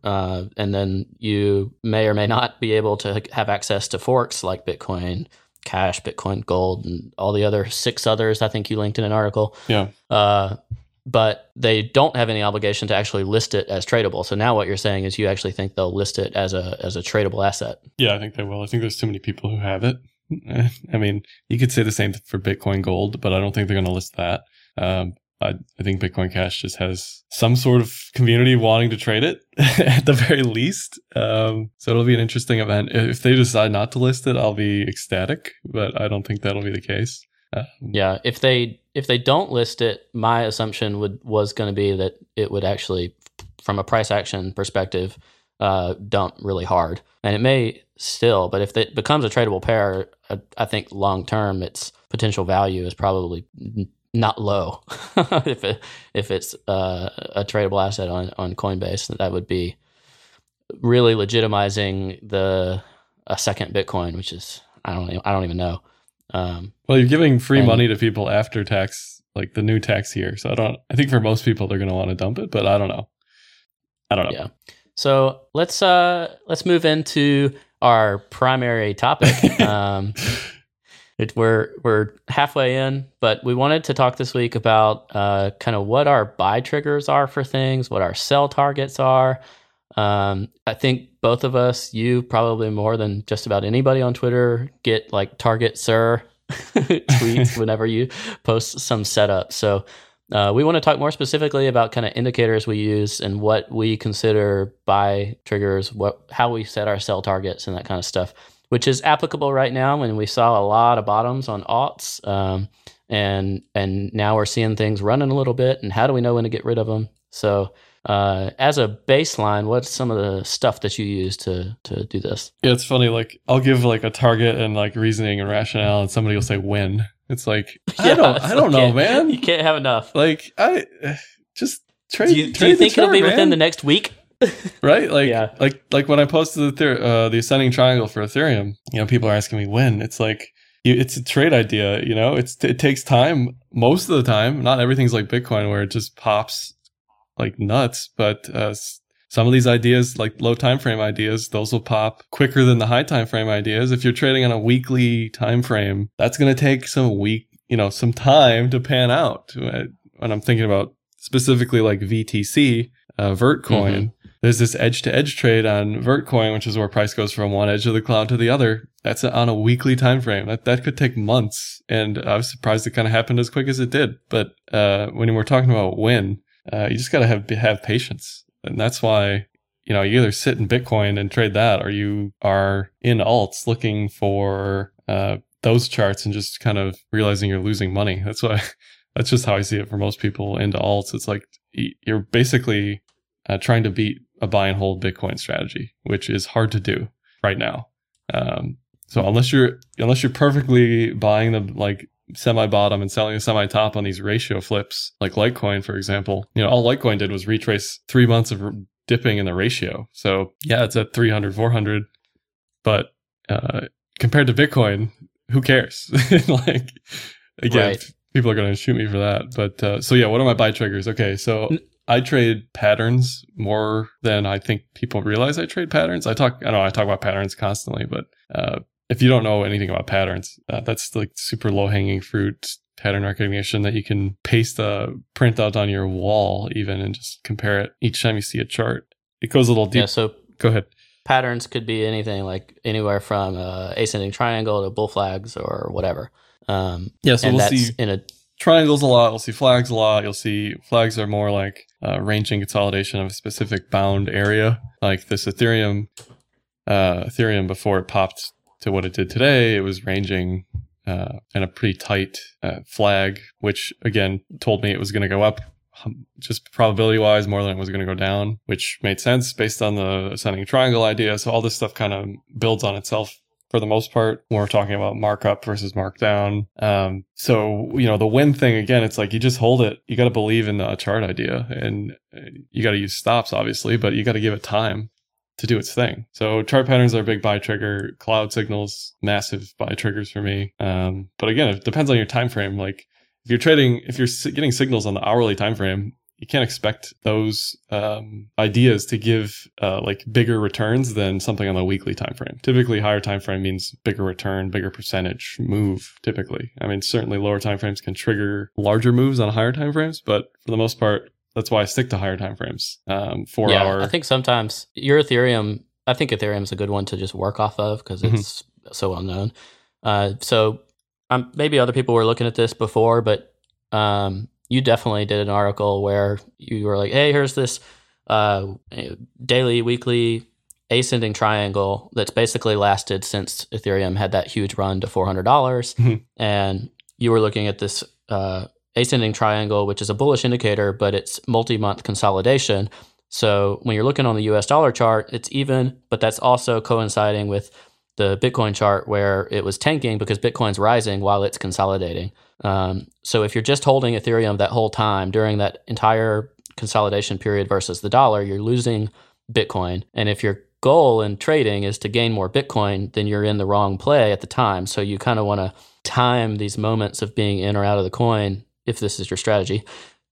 uh, and then you may or may not be able to have access to forks like Bitcoin Cash, Bitcoin Gold, and all the other six others. I think you linked in an article. yeah Uh, but they don't have any obligation to actually list it as tradable. So now what you're saying is you actually think they'll list it as a as a tradable asset. Yeah, I think they will. I think there's too many people who have it. I mean, you could say the same for Bitcoin Gold, but I don't think they're going to list that. Um, I, I think Bitcoin Cash just has some sort of community wanting to trade it at the very least. Um, so it'll be an interesting event. If they decide not to list it, I'll be ecstatic, but I don't think that'll be the case. Yeah, if they if they don't list it, my assumption would was going to be that it would actually, from a price action perspective, uh, dump really hard, and it may still. But if it becomes a tradable pair, I, I think long term, its potential value is probably not low. if it if it's uh, a tradable asset on on Coinbase, that would be really legitimizing the a second Bitcoin, which is I don't I don't even know. Um, well, you're giving free And- money to people after tax, like the new tax year. So I don't, I think for most people, they're going to want to dump it, but I don't know. I don't know. Yeah. So let's uh let's move into our primary topic. um, it, we're we're halfway in, but we wanted to talk this week about uh, kind of what our buy triggers are for things, what our sell targets are. Um, I think both of us, you probably more than just about anybody on Twitter, get like target sir tweets whenever you post some setup. So uh, we want to talk more specifically about kind of indicators we use and what we consider buy triggers, what how we set our sell targets and that kind of stuff, which is applicable right now when we saw a lot of bottoms on alts, um, and and now we're seeing things running a little bit. And how do we know when to get rid of them? So uh, as a baseline, what's some of the stuff that you use to to do this? Yeah, it's funny. Like I'll give like a target and like reasoning and rationale, and somebody will say when. It's like I don't, I don't know, man. You can't have enough. Like I just trade. Do you, do you think it'll be chart, within the next week? right? Like Yeah. like like when I posted the uh, the ascending triangle for Ethereum, you know, people are asking me when. It's like you, it's a trade idea. You know, it's it takes time most of the time. Not everything's like Bitcoin where it just pops like nuts, but uh, some of these ideas, like low time frame ideas, those will pop quicker than the high time frame ideas. If you're trading on a weekly time frame, that's going to take some week, you know, some time to pan out. When I'm thinking about specifically like VTC, uh, Vertcoin, mm-hmm. there's this edge to edge trade on Vertcoin, which is where price goes from one edge of the cloud to the other. That's on a weekly time frame. That that could take months, and I was surprised it kind of happened as quick as it did. But uh, when we're talking about when, uh, you just got to have have patience, and that's why you know you either sit in Bitcoin and trade that, or you are in alts looking for uh, those charts and just kind of realizing you're losing money. That's why. That's just how I see it for most people into alts. It's like you're basically uh, trying to beat a buy and hold Bitcoin strategy, which is hard to do right now. Um, so unless you're unless you're perfectly buying the like semi bottom and selling a semi top on these ratio flips, like Litecoin, for example, you know, all Litecoin did was retrace three months of dipping in the ratio. So yeah, it's at 300, 400, but uh, compared to Bitcoin, who cares? like again, right. people are going to shoot me for that. But uh, so yeah, what are my buy triggers? Okay, so I trade patterns more than I think people realize I trade patterns. I talk, I don't know I talk about patterns constantly, but uh, if you don't know anything about patterns, uh, that's like super low hanging fruit pattern recognition that you can paste a printout on your wall even and just compare it each time you see a chart. It goes a little deep. Yeah, so go ahead. Patterns could be anything like anywhere from uh, ascending triangle to bull flags or whatever. Um, yeah, so we'll see in a triangles a lot. We'll see flags a lot. You'll see flags are more like uh, ranging consolidation of a specific bound area, like this Ethereum. Uh, Ethereum before it popped to what it did today, it was ranging uh, in a pretty tight uh, flag, which again told me it was going to go up um, just probability wise more than it was going to go down, which made sense based on the ascending triangle idea. So all this stuff kind of builds on itself for the most part when we're talking about markup versus markdown. Um, so, you know, the win thing, again, it's like you just hold it. You got to believe in the chart idea and uh, you got to use stops, obviously, but you got to give it time to do its thing. So chart patterns are a big buy trigger. Cloud signals, massive buy triggers for me. Um, but again, it depends on your time frame. Like if you're trading, if you're getting signals on the hourly time frame, you can't expect those um, ideas to give uh, like bigger returns than something on the weekly time frame. Typically, higher time frame means bigger return, bigger percentage move. Typically, I mean, certainly lower time frames can trigger larger moves on higher time frames, but for the most part, that's why I stick to higher time frames. Um, four yeah, hour. I think sometimes your Ethereum. I think Ethereum is a good one to just work off of because mm-hmm. it's mm-hmm. so well known. Uh, so um, maybe other people were looking at this before, but um, you definitely did an article where you were like, "Hey, here's this uh, daily, weekly ascending triangle that's basically lasted since Ethereum had that huge run to four hundred dollars," mm-hmm. and you were looking at this uh, ascending triangle, which is a bullish indicator, but it's multi-month consolidation. So when you're looking on the US dollar chart, it's even, but that's also coinciding with the Bitcoin chart where it was tanking because Bitcoin's rising while it's consolidating. Um, so if you're just holding Ethereum that whole time during that entire consolidation period versus the dollar, you're losing Bitcoin. And if your goal in trading is to gain more Bitcoin, then you're in the wrong play at the time. So you kind of want to time these moments of being in or out of the coin, if this is your strategy,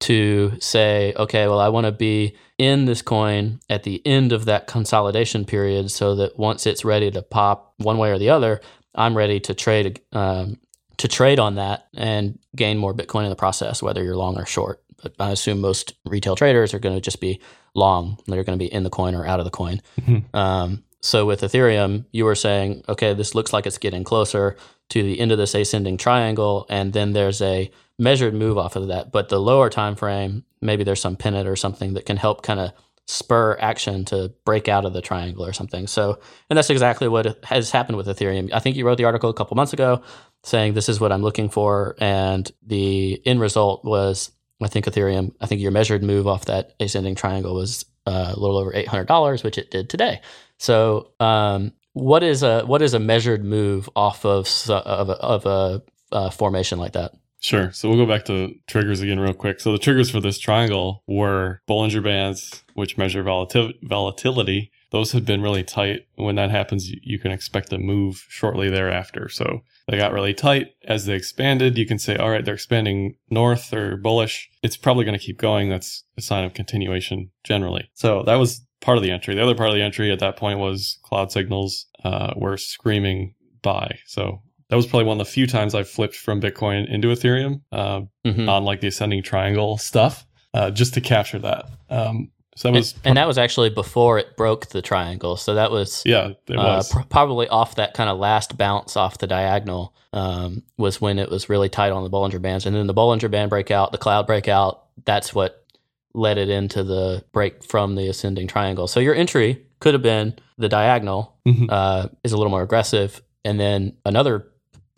to say, okay, well, I want to be in this coin at the end of that consolidation period so that once it's ready to pop one way or the other, I'm ready to trade um, to trade on that and gain more Bitcoin in the process, whether you're long or short. But I assume most retail traders are going to just be long. They're going to be in the coin or out of the coin. Mm-hmm. Um, so with Ethereum, you were saying, okay, this looks like it's getting closer to the end of this ascending triangle, and then there's a measured move off of that. But the lower time frame, maybe there's some pennant or something that can help kind of spur action to break out of the triangle or something. So, and that's exactly what has happened with Ethereum. I think you wrote the article a couple months ago saying this is what I'm looking for, and the end result was I think Ethereum. I think your measured move off that ascending triangle was uh, a little over eight hundred dollars, which it did today. So, um, what is a what is a measured move off of of a, of a uh, formation like that? Sure. So we'll go back to triggers again real quick. So the triggers for this triangle were Bollinger Bands, which measure volatil- volatility. Those had been really tight. When that happens, you can expect a move shortly thereafter. So they got really tight. As they expanded, you can say, all right, they're expanding north or bullish. It's probably going to keep going. That's a sign of continuation generally. So that was part of the entry. The other part of the entry at that point was cloud signals uh, were screaming buy. So that was probably one of the few times I flipped from Bitcoin into Ethereum uh, mm-hmm. on like the ascending triangle stuff, uh, just to capture that. Um, so that was, and, and, that was actually before it broke the triangle. So that was, yeah, it uh, was pr- probably off that kind of last bounce off the diagonal. Um, was when it was really tight on the Bollinger Bands, and then the Bollinger Band breakout, the cloud breakout. That's what led it into the break from the ascending triangle. So your entry could have been the diagonal mm-hmm. uh, is a little more aggressive, and then another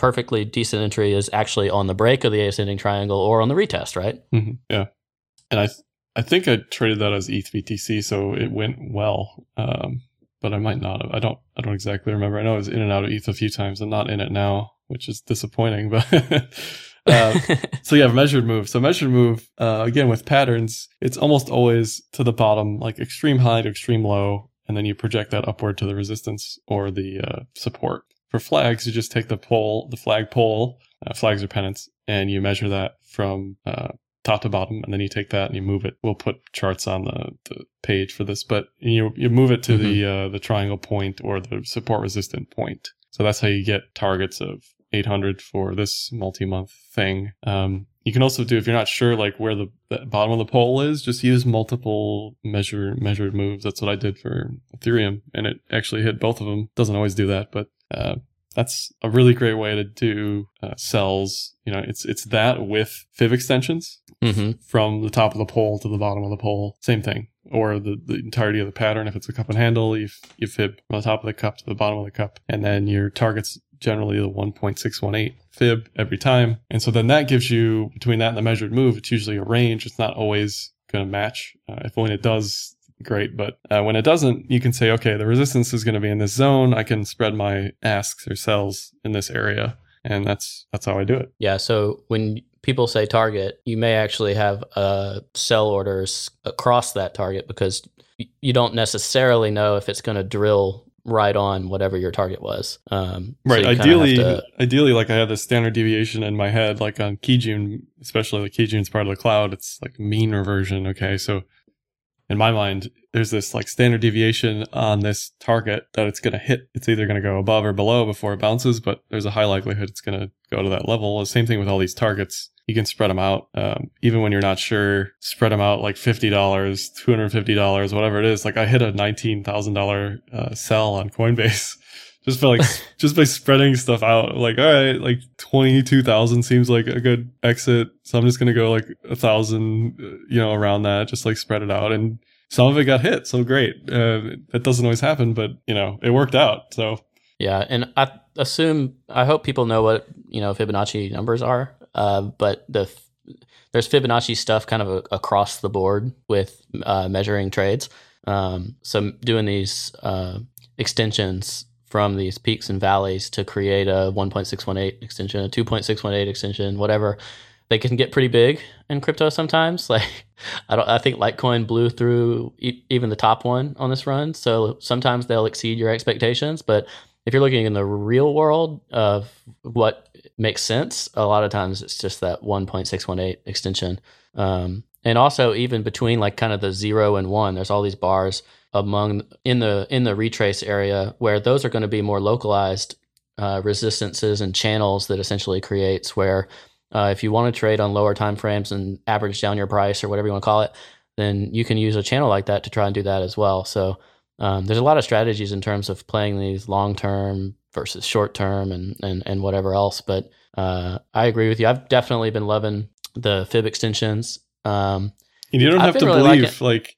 perfectly decent entry is actually on the break of the ascending triangle or on the retest, right? Mm-hmm. Yeah, and I th- I think I traded that as ETH BTC, so it went well. Um, but I might not have. I don't I don't exactly remember. I know I was in and out of ETH a few times. I'm not in it now, which is disappointing. But uh, so yeah, measured move. So measured move uh, again with patterns, it's almost always to the bottom, like extreme high to extreme low, and then you project that upward to the resistance or the uh, support. For flags, you just take the pole, the flag pole, uh, flags or pennants, and you measure that from uh, top to bottom, and then you take that and you move it. We'll put charts on the, the page for this, but you you move it to mm-hmm. the uh, the triangle point or the support resistant point. So that's how you get targets of 800 for this multi-month thing. Um, you can also do if you're not sure like where the, the, bottom of the pole is, just use multiple measure measured moves. That's what I did for Ethereum, and it actually hit both of them. Doesn't always do that, but uh, that's a really great way to do uh, sells. You know, it's it's that with fib extensions mm-hmm. from the top of the pole to the bottom of the pole. Same thing, or the, the entirety of the pattern. If it's a cup and handle, you you fib from the top of the cup to the bottom of the cup, and then your target's generally the 1.618 fib every time. And so then that gives you between that and the measured move, it's usually a range. It's not always going to match. Uh, if when it does, great. But uh, when it doesn't, you can say, okay, the resistance is going to be in this zone. I can spread my asks or sells in this area. And that's that's how I do it. Yeah. So when people say target, you may actually have uh, sell orders across that target because you don't necessarily know if it's going to drill right on whatever your target was. Um, right. So ideally, to... ideally, like I have the standard deviation in my head, like on Kijun, especially the Kijun's part of the cloud. It's like mean reversion. Okay, so in my mind, there's this like standard deviation on this target that it's going to hit. It's either going to go above or below before it bounces, but there's a high likelihood it's going to go to that level. The same thing with all these targets you can spread them out. Um, even when you're not sure, spread them out like $50, $250, whatever it is. Like I hit a $19,000 uh, sell on Coinbase just by like, just by spreading stuff out. Like, all right, like 22,000 seems like a good exit. So I'm just to go like a thousand, uh, you know, around that, just like spread it out. And some of it got hit. So great. Uh, that doesn't always happen, but you know, it worked out. So yeah. And I assume, I hope people know what, you know, Fibonacci numbers are. Uh, but the there's Fibonacci stuff kind of a, across the board with uh, measuring trades. Um, so doing these uh, extensions from these peaks and valleys to create a 1.618 extension, a 2.618 extension, whatever. They can get pretty big in crypto sometimes. Like I don't, I think Litecoin blew through e- even the top one on this run. So sometimes they'll exceed your expectations. But if you're looking in the real world of what makes sense. A lot of times it's just that 1.618 extension. Um, and also even between like kind of the zero and one, there's all these bars among in the in the retrace area where those are going to be more localized uh, resistances and channels that essentially creates where uh, if you want to trade on lower time frames and average down your price or whatever you want to call it, then you can use a channel like that to try and do that as well. So um, there's a lot of strategies in terms of playing these long term versus short term and, and, and whatever else. But uh, I agree with you. I've definitely been loving the fib extensions. Um, and you don't have to really believe like, like,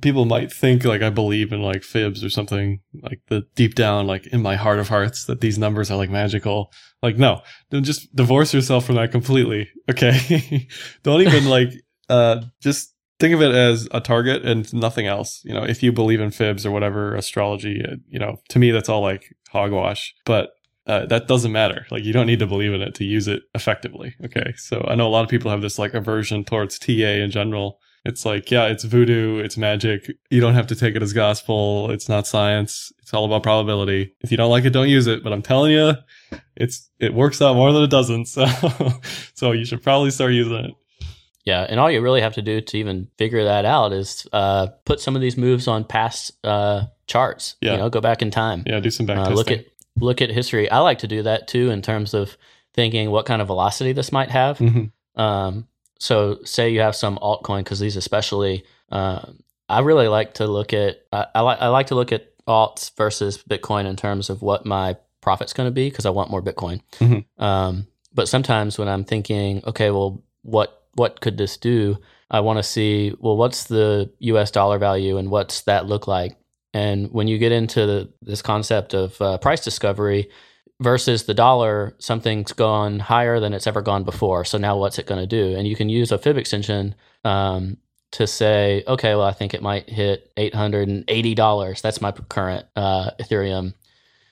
people might think like I believe in like fibs or something like the deep down like in my heart of hearts that these numbers are like magical. Like no, don't just divorce yourself from that completely. Okay, don't even like uh just think of it as a target and nothing else. You know, if you believe in fibs or whatever astrology, uh, you know, to me that's all like hogwash. But uh, that doesn't matter. Like you don't need to believe in it to use it effectively. Okay, so I know a lot of people have this like aversion towards TA in general. It's like, yeah, it's voodoo, it's magic. You don't have to take it as gospel. It's not science. It's all about probability. If you don't like it, don't use it. But I'm telling you, it's it works out more than it doesn't. So, so you should probably start using it. Yeah, and all you really have to do to even figure that out is uh, put some of these moves on past uh, charts. Yeah. You know, go back in time. Yeah, do some back Uh, testing. look at look at history. I like to do that too in terms of thinking what kind of velocity this might have. Mhm. Um, so say you have some altcoin because these especially, uh, I really like to look at. I, I like I like to look at alts versus Bitcoin in terms of what my profit's going to be because I want more Bitcoin. Mhm. Um, but sometimes when I'm thinking, okay, well, what what could this do? I want to see, well, what's the U.S. dollar value and what's that look like? And when you get into the, this concept of uh, price discovery versus the dollar, something's gone higher than it's ever gone before. So now what's it going to do? And you can use a fib extension um, to say, okay, well, I think it might hit $880. That's my current uh, Ethereum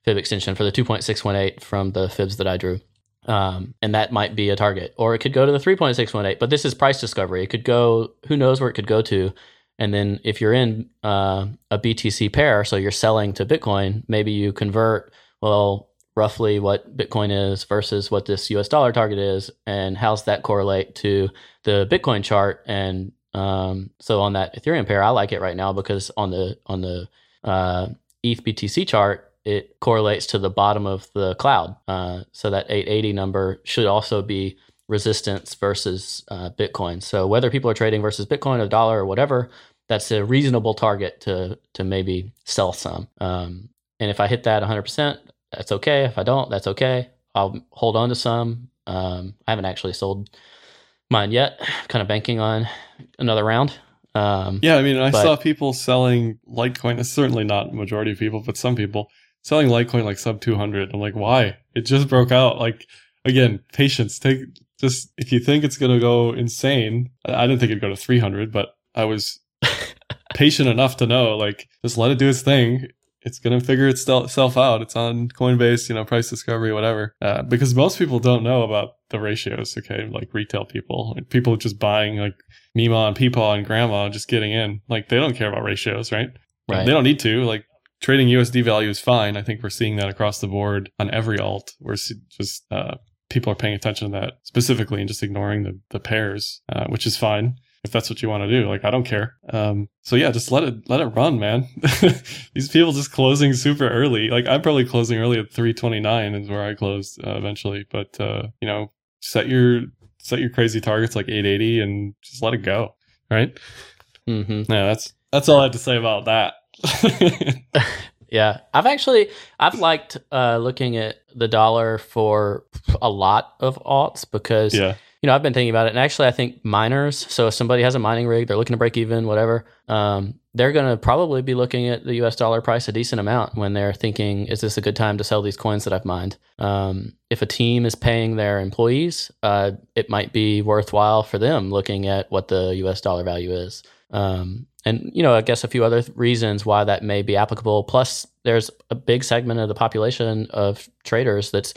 fib extension for the 2.618 from the fibs that I drew. Um, and that might be a target, or it could go to the 3.618. But this is price discovery. It could go, who knows where it could go to. And then if you're in uh, a BTC pair, so you're selling to Bitcoin, maybe you convert, well, roughly what Bitcoin is versus what this US dollar target is, and how's that correlate to the Bitcoin chart. And um, so on that Ethereum pair, I like it right now because on the on the uh, ETH BTC chart, it correlates to the bottom of the cloud. Uh, so that 880 number should also be resistance versus uh, Bitcoin. So whether people are trading versus Bitcoin, a dollar, or whatever, that's a reasonable target to to maybe sell some. Um, and if I hit that 100%, that's okay. If I don't, that's okay. I'll hold on to some. Um, I haven't actually sold mine yet. kind of banking on another round. Um, Yeah, I mean, I But- saw people selling Litecoin. It's certainly not majority of people, but some people selling Litecoin like sub 200. I'm like, why? It just broke out. Like, again, patience. Take just if you think it's going to go insane. I didn't think it'd go to 300, but I was patient enough to know, like, just let it do its thing. It's going to figure itself out. It's on Coinbase, you know, price discovery, whatever. Uh, because most people don't know about the ratios, okay? Like retail people, like people just buying like Mima and Peepaw and Grandma just getting in. Like they don't care about ratios, right? Right. They don't need to. Like trading USD value is fine. I think we're seeing that across the board on every alt. We're just uh, people are paying attention to that specifically and just ignoring the the pairs, uh, which is fine if that's what you want to do. Like I don't care. Um, so yeah, just let it let it run, man. These people just closing super early. Like I'm probably closing early at 329 is where I close uh, eventually. But uh, you know, set your set your crazy targets like 880 and just let it go. Right? hmm Yeah, that's that's all I have to say about that. Yeah, I've actually I've liked uh, looking at the dollar for a lot of alts because yeah. You know I've been thinking about it, and actually I think miners. So if somebody has a mining rig, they're looking to break even, whatever. Um, they're going to probably be looking at the U.S. dollar price a decent amount when they're thinking, "Is this a good time to sell these coins that I've mined?" Um, if a team is paying their employees, uh, it might be worthwhile for them looking at what the U.S. dollar value is. Um, and you know, I guess a few other th- reasons why that may be applicable. Plus, there's a big segment of the population of traders that's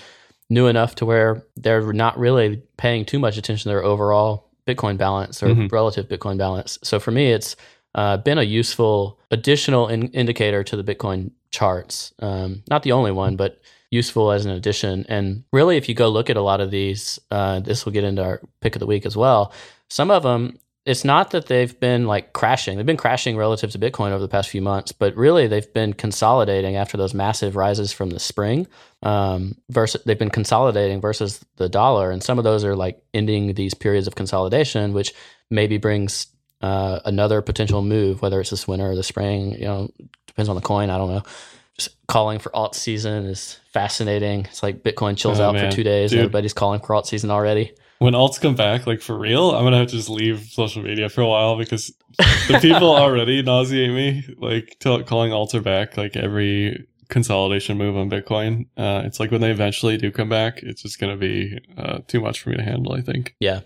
new enough to where they're not really paying too much attention to their overall Bitcoin balance or Mhm. relative Bitcoin balance. So for me, it's uh, been a useful additional in- indicator to the Bitcoin charts. Um, not the only one, but useful as an addition. And really, if you go look at a lot of these, uh, this will get into our pick of the week as well. Some of them, it's not that they've been like crashing. They've been crashing relative to Bitcoin over the past few months, but really they've been consolidating after those massive rises from the spring. Um, versus they've been consolidating versus the dollar, and some of those are like ending these periods of consolidation, which maybe brings uh, another potential move, whether it's this winter or the spring. You know, depends on the coin. I don't know. Just calling for alt season is fascinating. It's like Bitcoin chills Oh, out man. for two days. Dude. And everybody's calling for alt season already. When alts come back, like for real, I'm gonna have to just leave social media for a while because the people already nauseate me. Like tell, calling alts back, like every consolidation move on Bitcoin. Uh, it's like when they eventually do come back, it's just gonna be uh, too much for me to handle. I think. Yeah.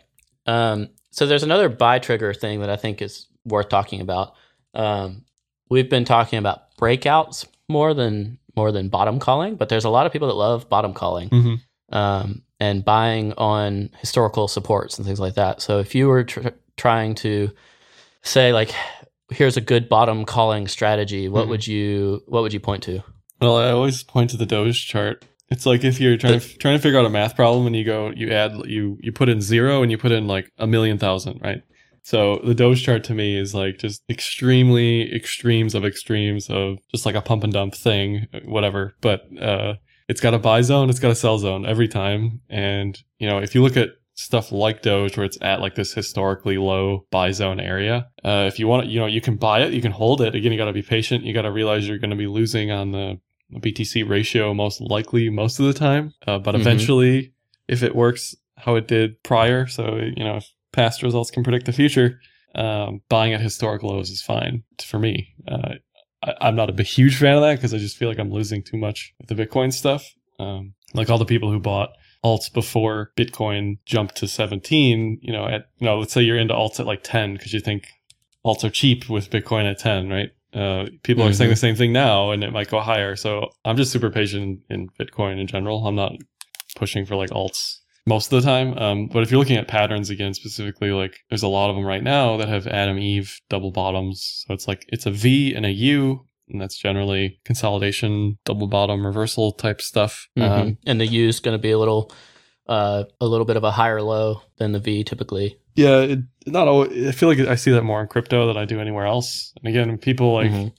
Um, so there's another buy trigger thing that I think is worth talking about. Um, we've been talking about breakouts more than more than bottom calling, but there's a lot of people that love bottom calling Mm-hmm. um, and buying on historical supports and things like that. So if you were tr- trying to say like, here's a good bottom calling strategy, what Mhm. would you what would you point to? Well, I always point to the Doge chart It's like if you're trying to, trying to figure out a math problem and you go, you add, you you put in zero and you put in like a million thousand, right? So the Doge chart to me is like just extremely extremes of extremes of just like a pump and dump thing, whatever. But uh, it's got a buy zone, it's got a sell zone every time. And you know, if you look at stuff like Doge where it's at like this historically low buy zone area, uh, if you want, you know, you can buy it, you can hold it. Again, you got to be patient. You got to realize you're going to be losing on the BTC ratio most likely most of the time. Uh, but Mhm. eventually, if it works how it did prior, so you know, if past results can predict the future, um, buying at historic lows is fine for me. Uh, I, I'm not a big, huge fan of that because I just feel like I'm losing too much with the Bitcoin stuff. Um, like all the people who bought alts before Bitcoin jumped to 17, you know, at you know, let's say you're into alts at like 10 because you think alts are cheap with Bitcoin at 10, right? Uh, people are saying Mhm. the same thing now, and it might go higher. So I'm just super patient in Bitcoin in general. I'm not pushing for like alts most of the time. Um, but if you're looking at patterns again, specifically, like there's a lot of them right now that have Adam Eve double bottoms. So it's like it's a V and a U, and that's generally consolidation, double bottom, reversal type stuff. Mhm. Um, and the U is going to be a little, uh, a little bit of a higher low than the V typically. yeah, it, not always. I feel like I see that more in crypto than I do anywhere else. And again, people like Mhm.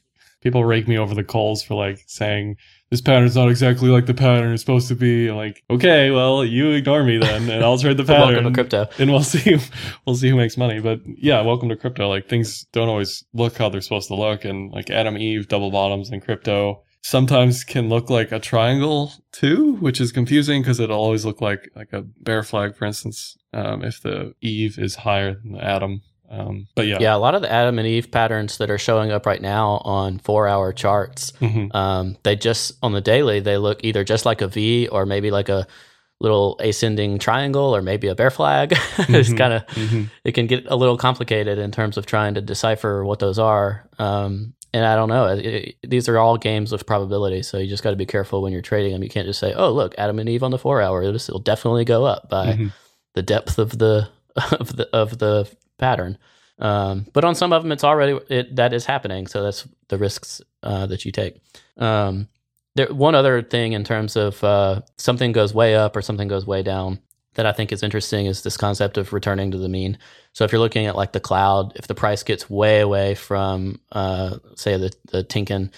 people rake me over the coals for like saying this pattern's not exactly like the pattern it's supposed to be. I'm like, okay, well, you ignore me then, and I'll trade the pattern. Welcome to crypto. and we'll see we'll see who makes money but yeah welcome to crypto like things don't always look how they're supposed to look and like adam eve double bottoms in crypto sometimes can look like a triangle too which is confusing because it'll always look like like a bear flag for instance um, if the eve is higher than the Adam um, but yeah, Yeah, a lot of the Adam and Eve patterns that are showing up right now on four-hour charts Mhm. Um, they just on the daily they look either just like a V or maybe like a little ascending triangle or maybe a bear flag. it's Mhm. kind of Mhm. it can get a little complicated in terms of trying to decipher what those are. Um, and I don't know. It, it- these are all games of probability, so you just got to be careful when you're trading them. You can't just say, "Oh, look, Adam and Eve on the four hour. It'll, definitely go up by Mhm. the depth of the of the of the pattern." Um, but on some of them, it's already it, that is happening. So that's the risks uh, that you take. Um, there, one other thing in terms of uh, something goes way up or something goes way down that I think is interesting is this concept of returning to the mean. So if you're looking at like the cloud, if the price gets way away from, uh, say the the Tenkan,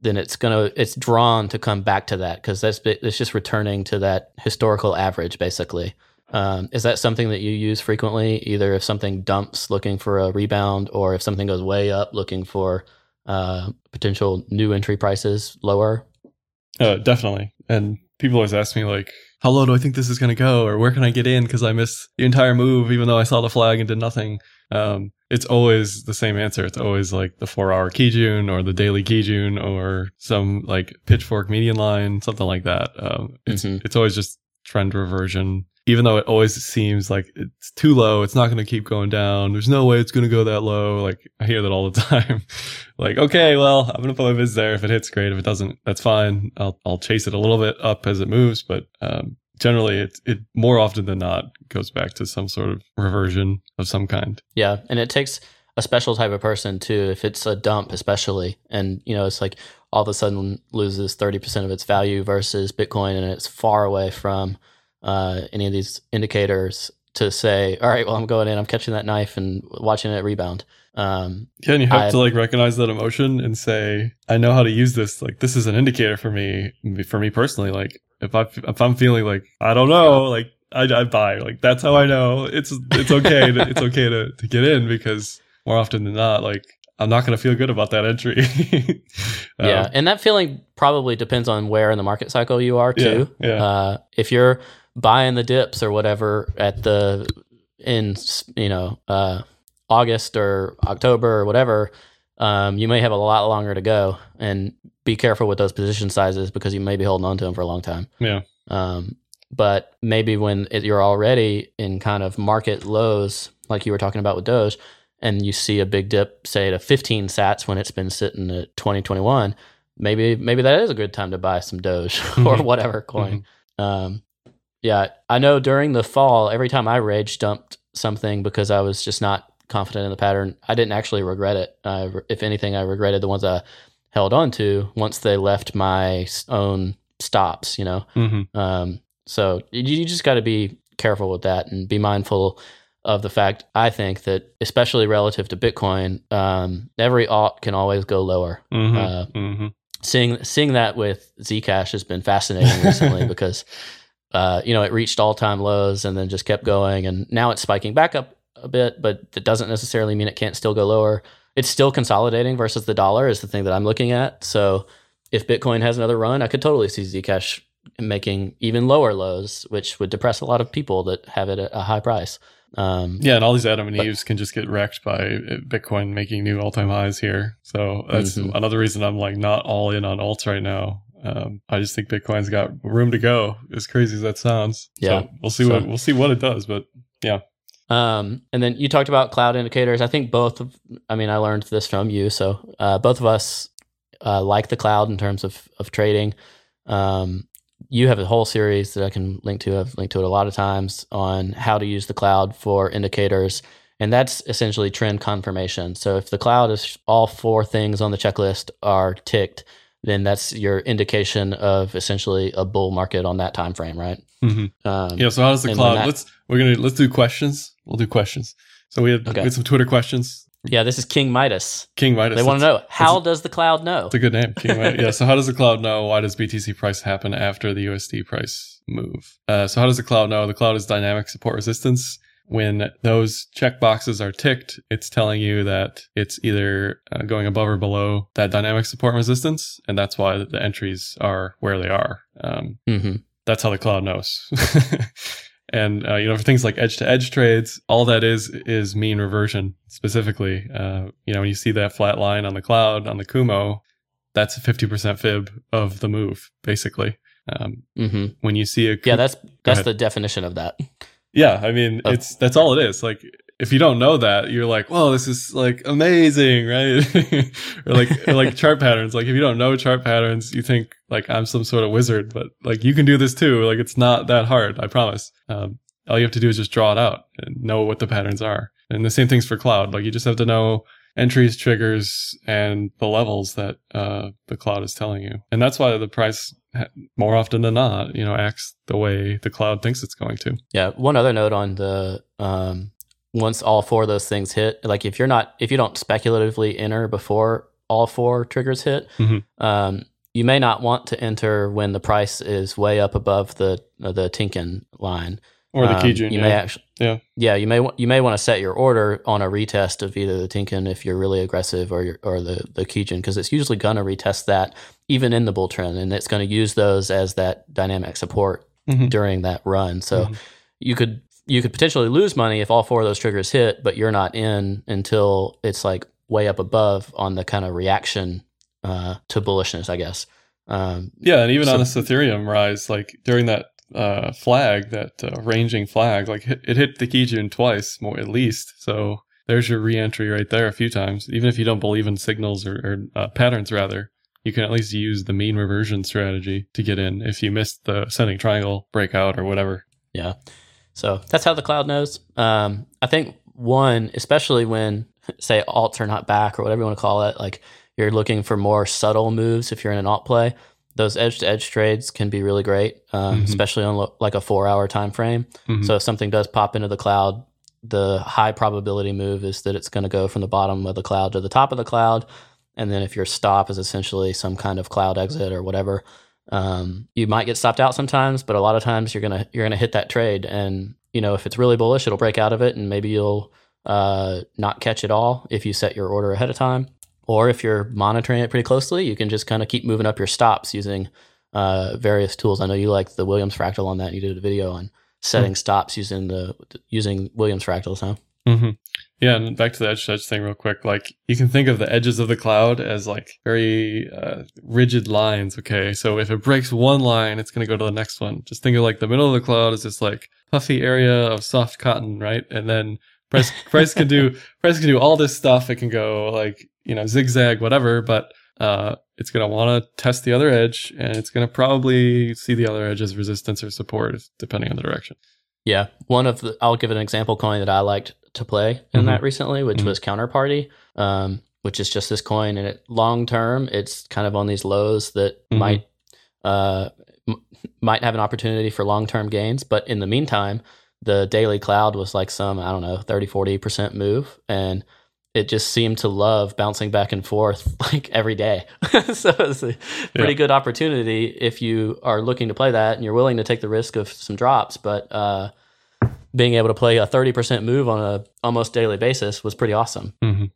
then it's gonna it's drawn to come back to that because that's it's just returning to that historical average basically. Um, is that something that you use frequently? Either if something dumps looking for a rebound, or if something goes way up looking for uh, potential new entry prices lower. Uh, definitely. And people always ask me like, how low do I think this is going to go, or where can I get in because I missed the entire move, even though I saw the flag and did nothing. Um, it's always the same answer. It's always like the four-hour Kijun or the daily Kijun or some like pitchfork median line, something like that. Um, it's Mhm. it's always just trend reversion. Even though it always seems like it's too low, it's not going to keep going down. There's no way it's going to go that low. Like I hear that all the time. like, okay, well, I'm going to put my vids there. If it hits, great. If it doesn't, that's fine. I'll I'll chase it a little bit up as it moves, but um, generally, it it more often than not goes back to some sort of reversion of some kind. Yeah, and it takes a special type of person too. If it's a dump, especially, and you know, it's like all of a sudden loses thirty percent of its value versus Bitcoin, and it's far away from uh, any of these indicators to say, all right, well, I'm going in, I'm catching that knife and watching it rebound. Um, Yeah, and you have I- to like recognize that emotion and say, I know how to use this. Like, this is an indicator for me, for me personally. Like, if I if I'm feeling like I don't know, like I, I buy. Like that's how I know it's it's okay. to, it's okay to to get in because more often than not, like I'm not going to feel good about that entry. Um, yeah, and that feeling probably depends on where in the market cycle you are yeah, too. yeah. Uh, if you're buying the dips or whatever at the in you know uh, August or October or whatever, um, you may have a lot longer to go, and be careful with those position sizes because you may be holding on to them for a long time. Yeah. Um, but maybe when it, you're already in kind of market lows, like you were talking about with Doge, and you see a big dip, say to 15 Sats when it's been sitting at 2021, maybe maybe that is a good time to buy some Doge or Mhm. whatever coin. Um, yeah, I know during the fall, every time I rage dumped something because I was just not confident in the pattern, I didn't actually regret it. I, if anything, I regretted the ones I held on to once they left my own stops. You know, hmm um, so you, you just got to be careful with that and be mindful of the fact. I think that especially relative to Bitcoin, um, every alt can always go lower. hmm Uh, hmm seeing seeing that with Zcash has been fascinating recently because uh, you know it reached all time lows and then just kept going and now it's spiking back up a bit, but that doesn't necessarily mean it can't still go lower. It's still consolidating versus the dollar is the thing that I'm looking at. So if Bitcoin has another run, I could totally see Zcash making even lower lows, which would depress a lot of people that have it at a high price. Um, Yeah, and all these Adam and But- Eves can just get wrecked by Bitcoin making new all time highs here. So that's Mhm. another reason I'm like not all in on alts right now. Um, I just think Bitcoin's got room to go. As crazy as that sounds. Yeah. So we'll see So- what we'll see what it does. But yeah. Um, and then you talked about cloud indicators. I think both of, I mean, I learned this from you. So uh, both of us uh, like the cloud in terms of, of trading. Um, you have a whole series that I can link to. I've linked to it a lot of times on how to use the cloud for indicators. And that's essentially trend confirmation. So if the cloud is all four things on the checklist are ticked, then that's your indication of essentially a bull market on that time frame, right? Mhm. Um, yeah. So how does the cloud? that- let's we're gonna let's do questions. We'll do questions. So we had, Okay. we had some Twitter questions. yeah, this is King Midas. King Midas. They want to know how does the cloud know? That's a good name. King Midas. yeah. So how does the cloud know? Why does BTC price happen after the USD price move? Uh, so how does the cloud know? The cloud is dynamic support resistance. When those check boxes are ticked, it's telling you that it's either uh, going above or below that dynamic support resistance, and that's why the entries are where they are. Um, hmm that's how the cloud knows. and uh, you know, for things like edge to edge trades, all that is is mean reversion specifically. Uh, you know, when you see that flat line on the cloud on the Kumo, that's a fifty percent fib of the move, basically. Um, hmm when you see a Yeah, that's that's the definition of that. Yeah, I mean, it's that's all it is. Like, if you don't know that, you're like, "Whoa, this is like amazing," right? or like, or like chart patterns. Like, if you don't know chart patterns, you think like I'm some sort of wizard, but like you can do this too. Like, it's not that hard. I promise. Um, all you have to do is just draw it out and know what the patterns are. And the same thing's for cloud. Like, you just have to know entries, triggers, and the levels that uh, the cloud is telling you. And that's why the price, more often than not, you know, acts the way the cloud thinks it's going to. Yeah. One other note on the um, once all four of those things hit, like if you're not if you don't speculatively enter before all four triggers hit, Mhm. um, you may not want to enter when the price is way up above the uh, the Tenkan line. Or the Um, Kijun, You yeah. may actually, Yeah. yeah. You may you may want to set your order on a retest of either the Tenkan if you're really aggressive or your, or the the Kijun because it's usually going to retest that even in the bull trend and it's going to use those as that dynamic support Mhm. during that run. So Mhm. you could you could potentially lose money if all four of those triggers hit, but you're not in until it's like way up above on the kind of reaction uh, to bullishness, I guess. Um, Yeah, and even So- on this Ethereum rise, like during that uh, flag, that uh, ranging flag, like it hit the key Kijun twice, more at least. So there's your reentry right there a few times. Even if you don't believe in signals or, or uh, patterns, rather, you can at least use the mean reversion strategy to get in if you missed the ascending triangle breakout or whatever. Yeah. So that's how the cloud knows. Um, I think one, especially when say alts are not back or whatever you want to call it, like you're looking for more subtle moves if you're in an alt play. Those edge to edge trades can be really great, um, Mhm. especially on lo- like a four hour time frame. Mhm. So if something does pop into the cloud, the high probability move is that it's going to go from the bottom of the cloud to the top of the cloud. And then if your stop is essentially some kind of cloud exit or whatever, um, you might get stopped out sometimes, but a lot of times you're gonna you're gonna hit that trade, and you know if it's really bullish, it'll break out of it, and maybe you'll uh, not catch it all if you set your order ahead of time, or if you're monitoring it pretty closely, you can just kind of keep moving up your stops using uh, various tools. I know you like the Williams fractal on that. And you did a video on setting stops using the using Williams fractals, huh? hmm Yeah, and back to the edge to edge thing real quick. Like you can think of the edges of the cloud as like very uh, rigid lines. Okay, so if it breaks one line, it's going to go to the next one. Just think of like the middle of the cloud is this like puffy area of soft cotton, right? And then price price can do price can do all this stuff. It can go like you know zigzag, whatever, but uh, it's going to want to test the other edge, and it's going to probably see the other edge as resistance or support, depending on the direction. Yeah, one of the I'll give an example coin that I liked to play in Mhm. that recently, which Mhm. was Counterparty, um, which is just this coin, and it long term, it's kind of on these lows that Mhm. might uh, m- might have an opportunity for long term gains. But in the meantime, the daily cloud was like some, I don't know, 30, 40% move. And it just seemed to love bouncing back and forth like every day. so it's a pretty Yeah. good opportunity if you are looking to play that and you're willing to take the risk of some drops. But uh, being able to play a 30% move on a almost daily basis was pretty awesome. hmm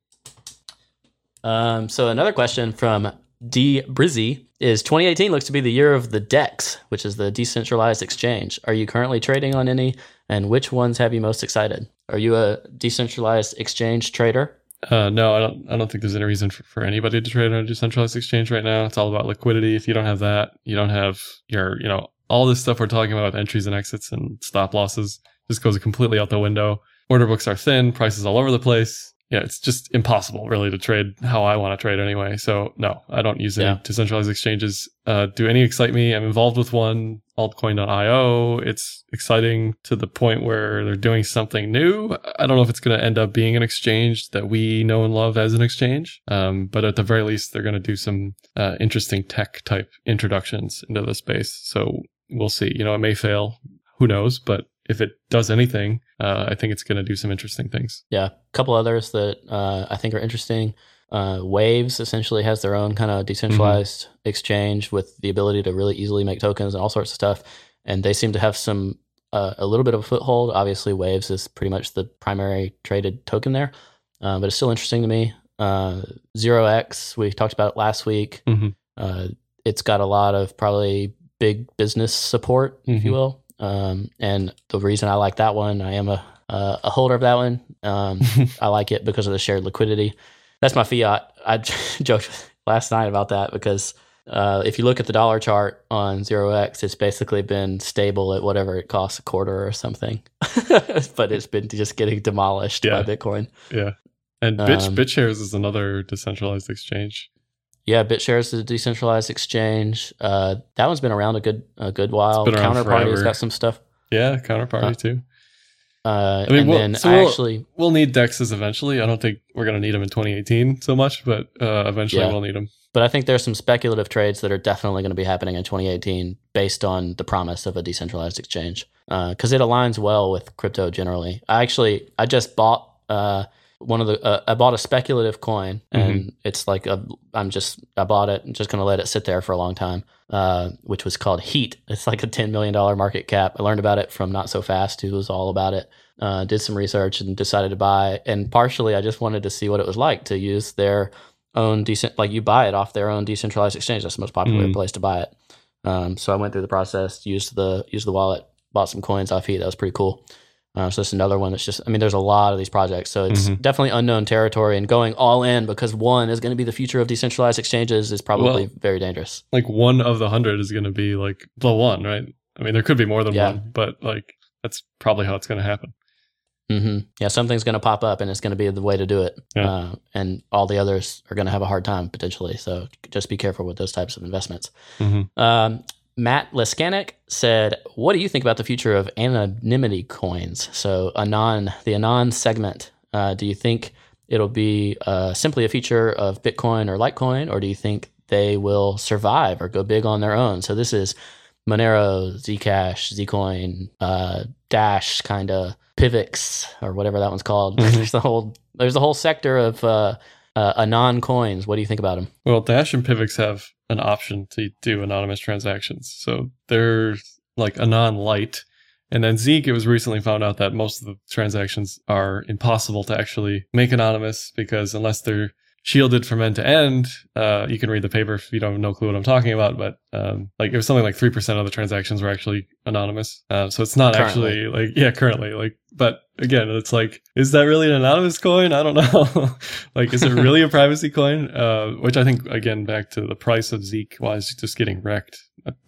Um, so another question from D Brizzy is 2018 looks to be the year of the DEX, which is the decentralized exchange. Are you currently trading on any, and which ones have you most excited? Are you a decentralized exchange trader? Uh, no, I don't. I don't think there's any reason for, for anybody to trade on a decentralized exchange right now. It's all about liquidity. If you don't have that, you don't have your, you know, all this stuff we're talking about with entries and exits and stop losses just goes completely out the window. Order books are thin, prices all over the place. Yeah, it's just impossible really to trade how I want to trade anyway. So no, I don't use any Yeah. decentralized exchanges. Uh, do any excite me? I'm involved with one, altcoin.io. It's exciting to the point where they're doing something new. I don't know if it's going to end up being an exchange that we know and love as an exchange. Um, but at the very least, they're going to do some uh, interesting tech type introductions into the space. So we'll see. You know, it may fail. Who knows? But if it does anything, uh, I think it's going to do some interesting things. Yeah, a couple others that uh, I think are interesting. Uh, Waves essentially has their own kind of decentralized exchange with the ability to really easily make tokens and all sorts of stuff. And they seem to have some uh, a little bit of a foothold. Obviously, Waves is pretty much the primary traded token there, uh, but it's still interesting to me. Uh, Zero X, we talked about it last week. Mhm. Uh, it's got a lot of probably big business support, if you Mhm. will. Um, and the reason I like that one, I am a uh, a holder of that one. Um, I like it because of the shared liquidity. That's my fiat. I joked last night about that because uh, if you look at the dollar chart on zero x, it's basically been stable at whatever it costs a quarter or something, but it's been just getting demolished Yeah. by Bitcoin. yeah. And Bit, Um, BitShares is another decentralized exchange. Yeah, BitShares is a decentralized exchange. Uh, that one's been around a good a good while. Counterparty's got some stuff. Yeah, counterparty Uh, too. Uh, I mean, and we'll- then so I we'll- actually We'll need dexes eventually. I don't think we're going to need them in 2018 so much, but uh, eventually Yeah. we'll need them. But I think there's some speculative trades that are definitely going to be happening in 2018 based on the promise of a decentralized exchange because it aligns well with crypto generally. I actually I just bought uh, one of the uh, I bought a speculative coin and it's like a I'm just I bought it and just going to let it sit there for a long time, uh, which was called Heat. It's like a 10 million dollar market cap. I learned about it from Not So Fast, who was all about it. Uh, did some research and decided to buy. And partially, I just wanted to see what it was like to use their own decent like you buy it off their own decentralized exchange that's the most popular Mm. place to buy it um, so i went through the process used the used the wallet bought some coins off Heat. that was pretty cool uh, so that's another one that's just i mean there's a lot of these projects so it's Mhm. definitely unknown territory and going all in because one is going to be the future of decentralized exchanges is probably Well- very dangerous Like one of the hundred is going to be like the one, right? I mean, there could be more than Yeah. one, but like that's probably how it's going to happen. hmm yeah something's going to pop up and it's going to be the way to do it Yeah. uh, and all the others are going to have a hard time potentially so just be careful with those types of investments hmm Um, Matt Leskanik said, "What do you think about the future of anonymity coins? So anon, the anon segment. Uh, do you think it'll be uh, simply a feature of Bitcoin or Litecoin, or do you think they will survive or go big on their own? So this is Monero, Zcash, Zcoin, uh, Dash, kind of Pivx or whatever that one's called. Mhm. there's the whole there's the whole sector of uh, anon coins. What do you think about them? Well, Dash and Pivx have an option to do anonymous transactions, so they're like anon light. And then Zeek, it was recently found out that most of the transactions are impossible to actually make anonymous because unless they're shielded from end to end, uh, you can read the paper if you don't have no clue what I'm talking about. But um, like it was something like three percent of the transactions were actually anonymous. Uh, so it's not Currently. actually like yeah, currently like. But again, it's like, is that really an anonymous coin? I don't know. like, is it really a privacy coin? Uh, which I think again back to the price of Zeke was just getting wrecked.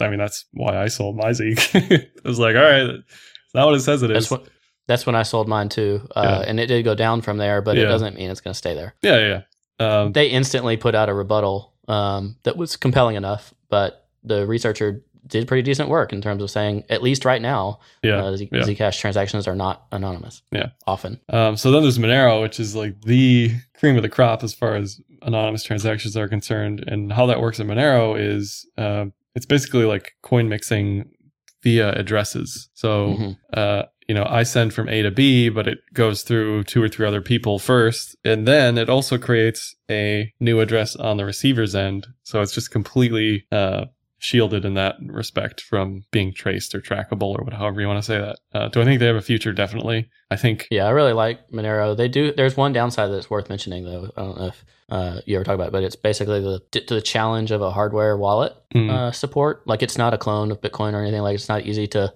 I mean, that's why I sold my Zeke. I was like, all right, it's not what it says it is. That's what. That's when I sold mine too, uh, Yeah. and it did go down from there, but it doesn't mean it's going to stay there. yeah, yeah. yeah. Um, They instantly put out a rebuttal um, that was compelling enough, but the researcher did pretty decent work in terms of saying, at least right now, yeah. uh, Z- yeah. Zcash transactions are not anonymous. Yeah. often. Um, so then there's Monero, which is like the cream of the crop as far as anonymous transactions are concerned. And how that works in Monero is uh, it's basically like coin mixing via addresses. So Mhm. uh, you know, I send from A to B, but it goes through two or three other people first. And then it also creates a new address on the receiver's end. So it's just completely uh, shielded in that respect from being traced or trackable or what, however you want to say that. Uh, do I think they have a future? Definitely. I think, Yeah, I really like Monero. They do. There's one downside that's worth mentioning, though. I don't know if uh, you ever talk about, it, but it's basically the the challenge of a hardware wallet mm, uh, support. Like it's not a clone of Bitcoin or anything. Like it's not easy to.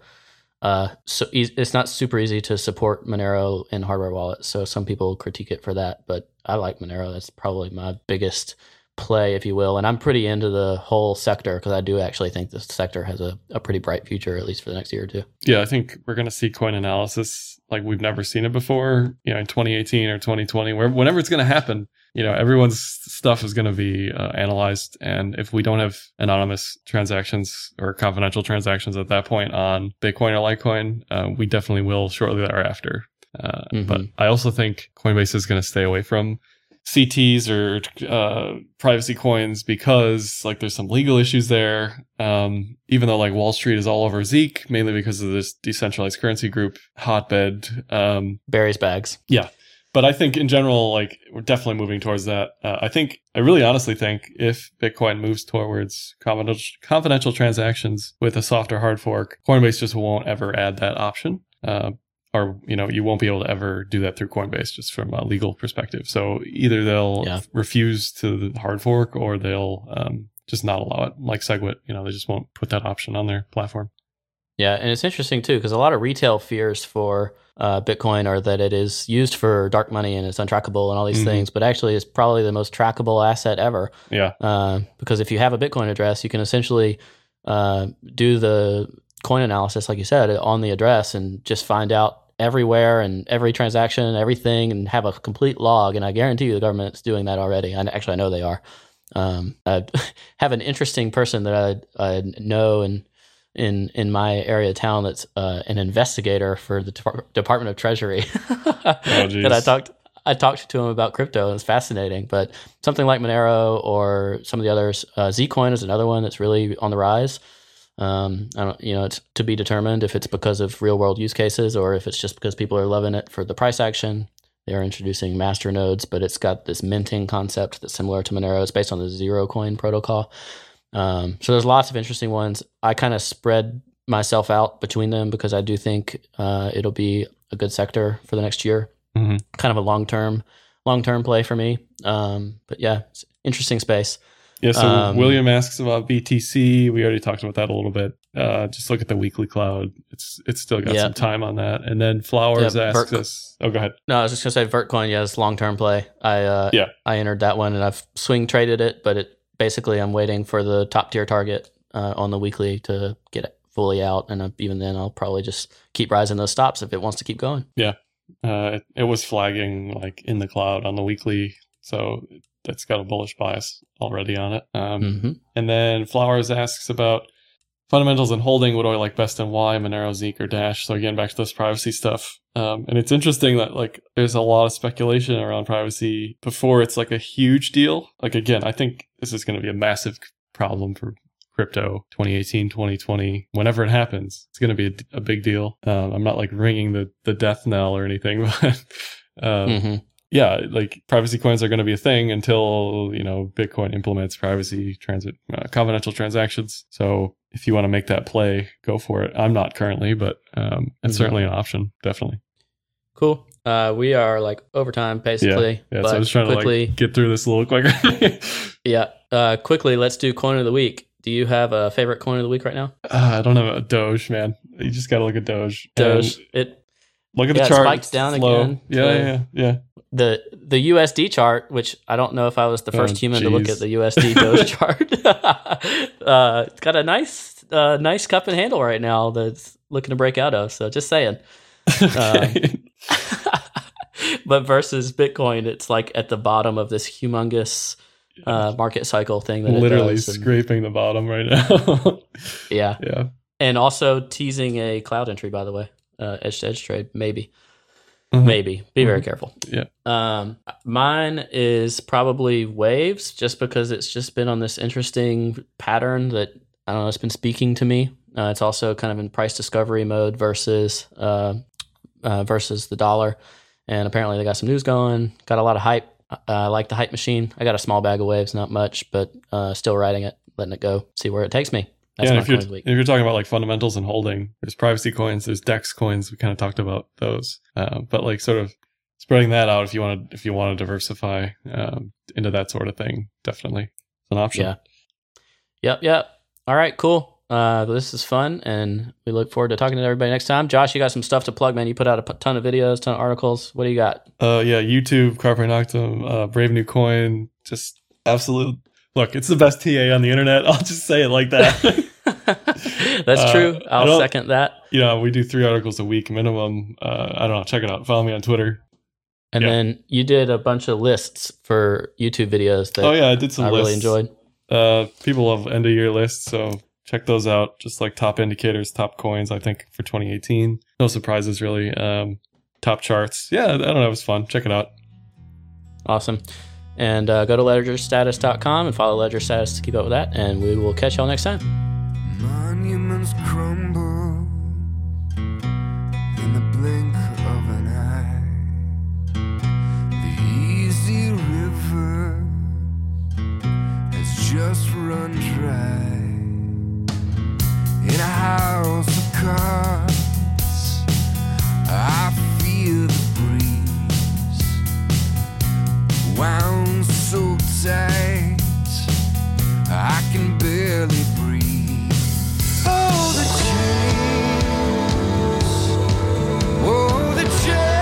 Uh, so eas it's not super easy to support Monero in hardware wallets. So some people critique it for that, but I like Monero. That's probably my biggest play, if you will. And I'm pretty into the whole sector because I do actually think this sector has a, a pretty bright future, at least for the next year or two. yeah, I think we're going to see coin analysis like we've never seen it before, you know, in 2018 or 2020, where whenever it's going to happen, you know, everyone's stuff is going to be uh, analyzed. And if we don't have anonymous transactions or confidential transactions at that point on Bitcoin or Litecoin, uh, we definitely will shortly thereafter. Uh, Mhm. But I also think Coinbase is going to stay away from CTs or uh, privacy coins because like there's some legal issues there. Um, even though like Wall Street is all over Zeke, mainly because of this decentralized currency group hotbed. Um, Barry's bags. Yeah. But I think in general, like we're definitely moving towards that. Uh, I think I really honestly think if Bitcoin moves towards confidential, transactions with a soft or hard fork, Coinbase just won't ever add that option. Uh, or you know you won't be able to ever do that through Coinbase just from a legal perspective. So either they'll Yeah. refuse to the hard fork or they'll um, just not allow it. Like Segwit, you know, they just won't put that option on their platform. Yeah, and it's interesting too because a lot of retail fears for uh, Bitcoin are that it is used for dark money and it's untrackable and all these Mhm. things, but actually it's probably the most trackable asset ever. Yeah, Uh, because if you have a Bitcoin address, you can essentially uh, do the coin analysis, like you said, on the address and just find out everywhere and every transaction, everything, and have a complete log. And I guarantee you, the government's doing that already. And actually, I know they are. Um, I have an interesting person that I, I know and in in my area of town that's uh, an investigator for the Depar- Department of Treasury. oh, that I talked I talked to him about crypto and it's fascinating. But something like Monero or some of the others, uh, Zcoin is another one that's really on the rise. Um, I don't, you know, it's to be determined if it's because of real world use cases or if it's just because people are loving it for the price action. They are introducing master nodes, but it's got this minting concept that's similar to Monero. It's based on the zero coin protocol. Um, so there's lots of interesting ones. I kind of spread myself out between them because I do think uh, it'll be a good sector for the next year. Mhm. Kind of a long term, long term play for me. Um, but yeah, it's interesting space. Yeah, so Um, William asks about BTC. We already talked about that a little bit. Uh, just look at the weekly cloud. It's it's still got Yeah. some time on that. And then Flowers Yeah, asks Vert- us. Oh, go ahead. No, I was just gonna say Vertcoin. Yeah, it's long term play. I uh, Yeah. I entered that one and I've swing traded it, but it basically I'm waiting for the top tier target uh, on the weekly to get it fully out, and uh, even then I'll probably just keep rising those stops if it wants to keep going. Yeah. Uh, it, it was flagging like in the cloud on the weekly, so that's got a bullish bias already on it. Um, hmm And then Flowers asks about fundamentals and holding. What do I like best and why? Monero, Zeke, or Dash. So again, back to this privacy stuff. Um, and it's interesting that like there's a lot of speculation around privacy before it's like a huge deal. Like again, I think this is going to be a massive problem for crypto 2018 2020 whenever it happens it's going to be a, a big deal um, i'm not like ringing the, the death knell or anything but um, hmm yeah, like privacy coins are going to be a thing until you know Bitcoin implements privacy transit uh, confidential transactions. So if you want to make that play, go for it. I'm not currently, but um, it's Mhm. certainly an option. Definitely. Cool. Uh, we are like overtime basically. Yeah. but so I was trying quickly, to like get through this a little quicker. yeah. Uh, quickly, let's do coin of the week. Do you have a favorite coin of the week right now? uh, I don't have a Doge, man. You just got to look at Doge. Doge. And It Look at Yeah, the it chart. spiked down It's again. Yeah, So- yeah, yeah. The the USD chart, which I don't know if I was the first Oh, human to look at the USD Doge chart. uh, it's got a nice uh, nice cup and handle right now that's looking to break out of. So just saying. Okay. but versus Bitcoin, it's like at the bottom of this humongous uh, market cycle thing that Literally it does. And- scraping the bottom right now. yeah, yeah. and also teasing a cloud entry. By the way, uh, edge to edge trade, maybe. Mhm. Maybe. Be very Mhm. careful. Yeah. Um, mine is probably waves, just because it's just been on this interesting pattern that I don't know, it's been speaking to me. Uh, it's also kind of in price discovery mode versus uh, uh, versus the dollar. And apparently they got some news going. Got a lot of hype. Uh, I like the hype machine. I got a small bag of waves, not much, but uh, still riding it, letting it go, see where it takes me. That's yeah, if you're, if you're talking about like fundamentals and holding, there's privacy coins, there's DEX coins. We kind of talked about those, uh, but like sort of spreading that out if you want to if you want to diversify um, into that sort of thing, definitely it's an option. Yeah. Yep. Yep. All right. Cool. Uh, this is fun, and we look forward to talking to everybody next time. Josh, you got some stuff to plug, man. You put out a ton of videos, ton of articles. What do you got? Uh, yeah, YouTube, Carpe Noctom, uh, Brave New Coin, just absolute. Look, it's the best TA on the internet. I'll just say it like that. That's uh, true. I'll second that. You know, we do three articles a week minimum. Uh, I don't know. Check it out. Follow me on Twitter. And yeah. then you did a bunch of lists for YouTube videos that oh yeah, I did some. I lists. really enjoyed. Uh, people love end of year lists, so check those out. Just like top indicators, top coins, I think for 2018. No surprises really. Um, top charts. Yeah, I don't know. It was fun. Check it out. Awesome. And uh, go to ledgerstatus.com and follow Ledger Status to keep up with that. And we will catch y'all next time. Monuments crumble in the blink of an eye. The easy river has just run dry in a house of cards. I feel the breeze wound so tight I can barely Oh, the chains. Oh, the chains.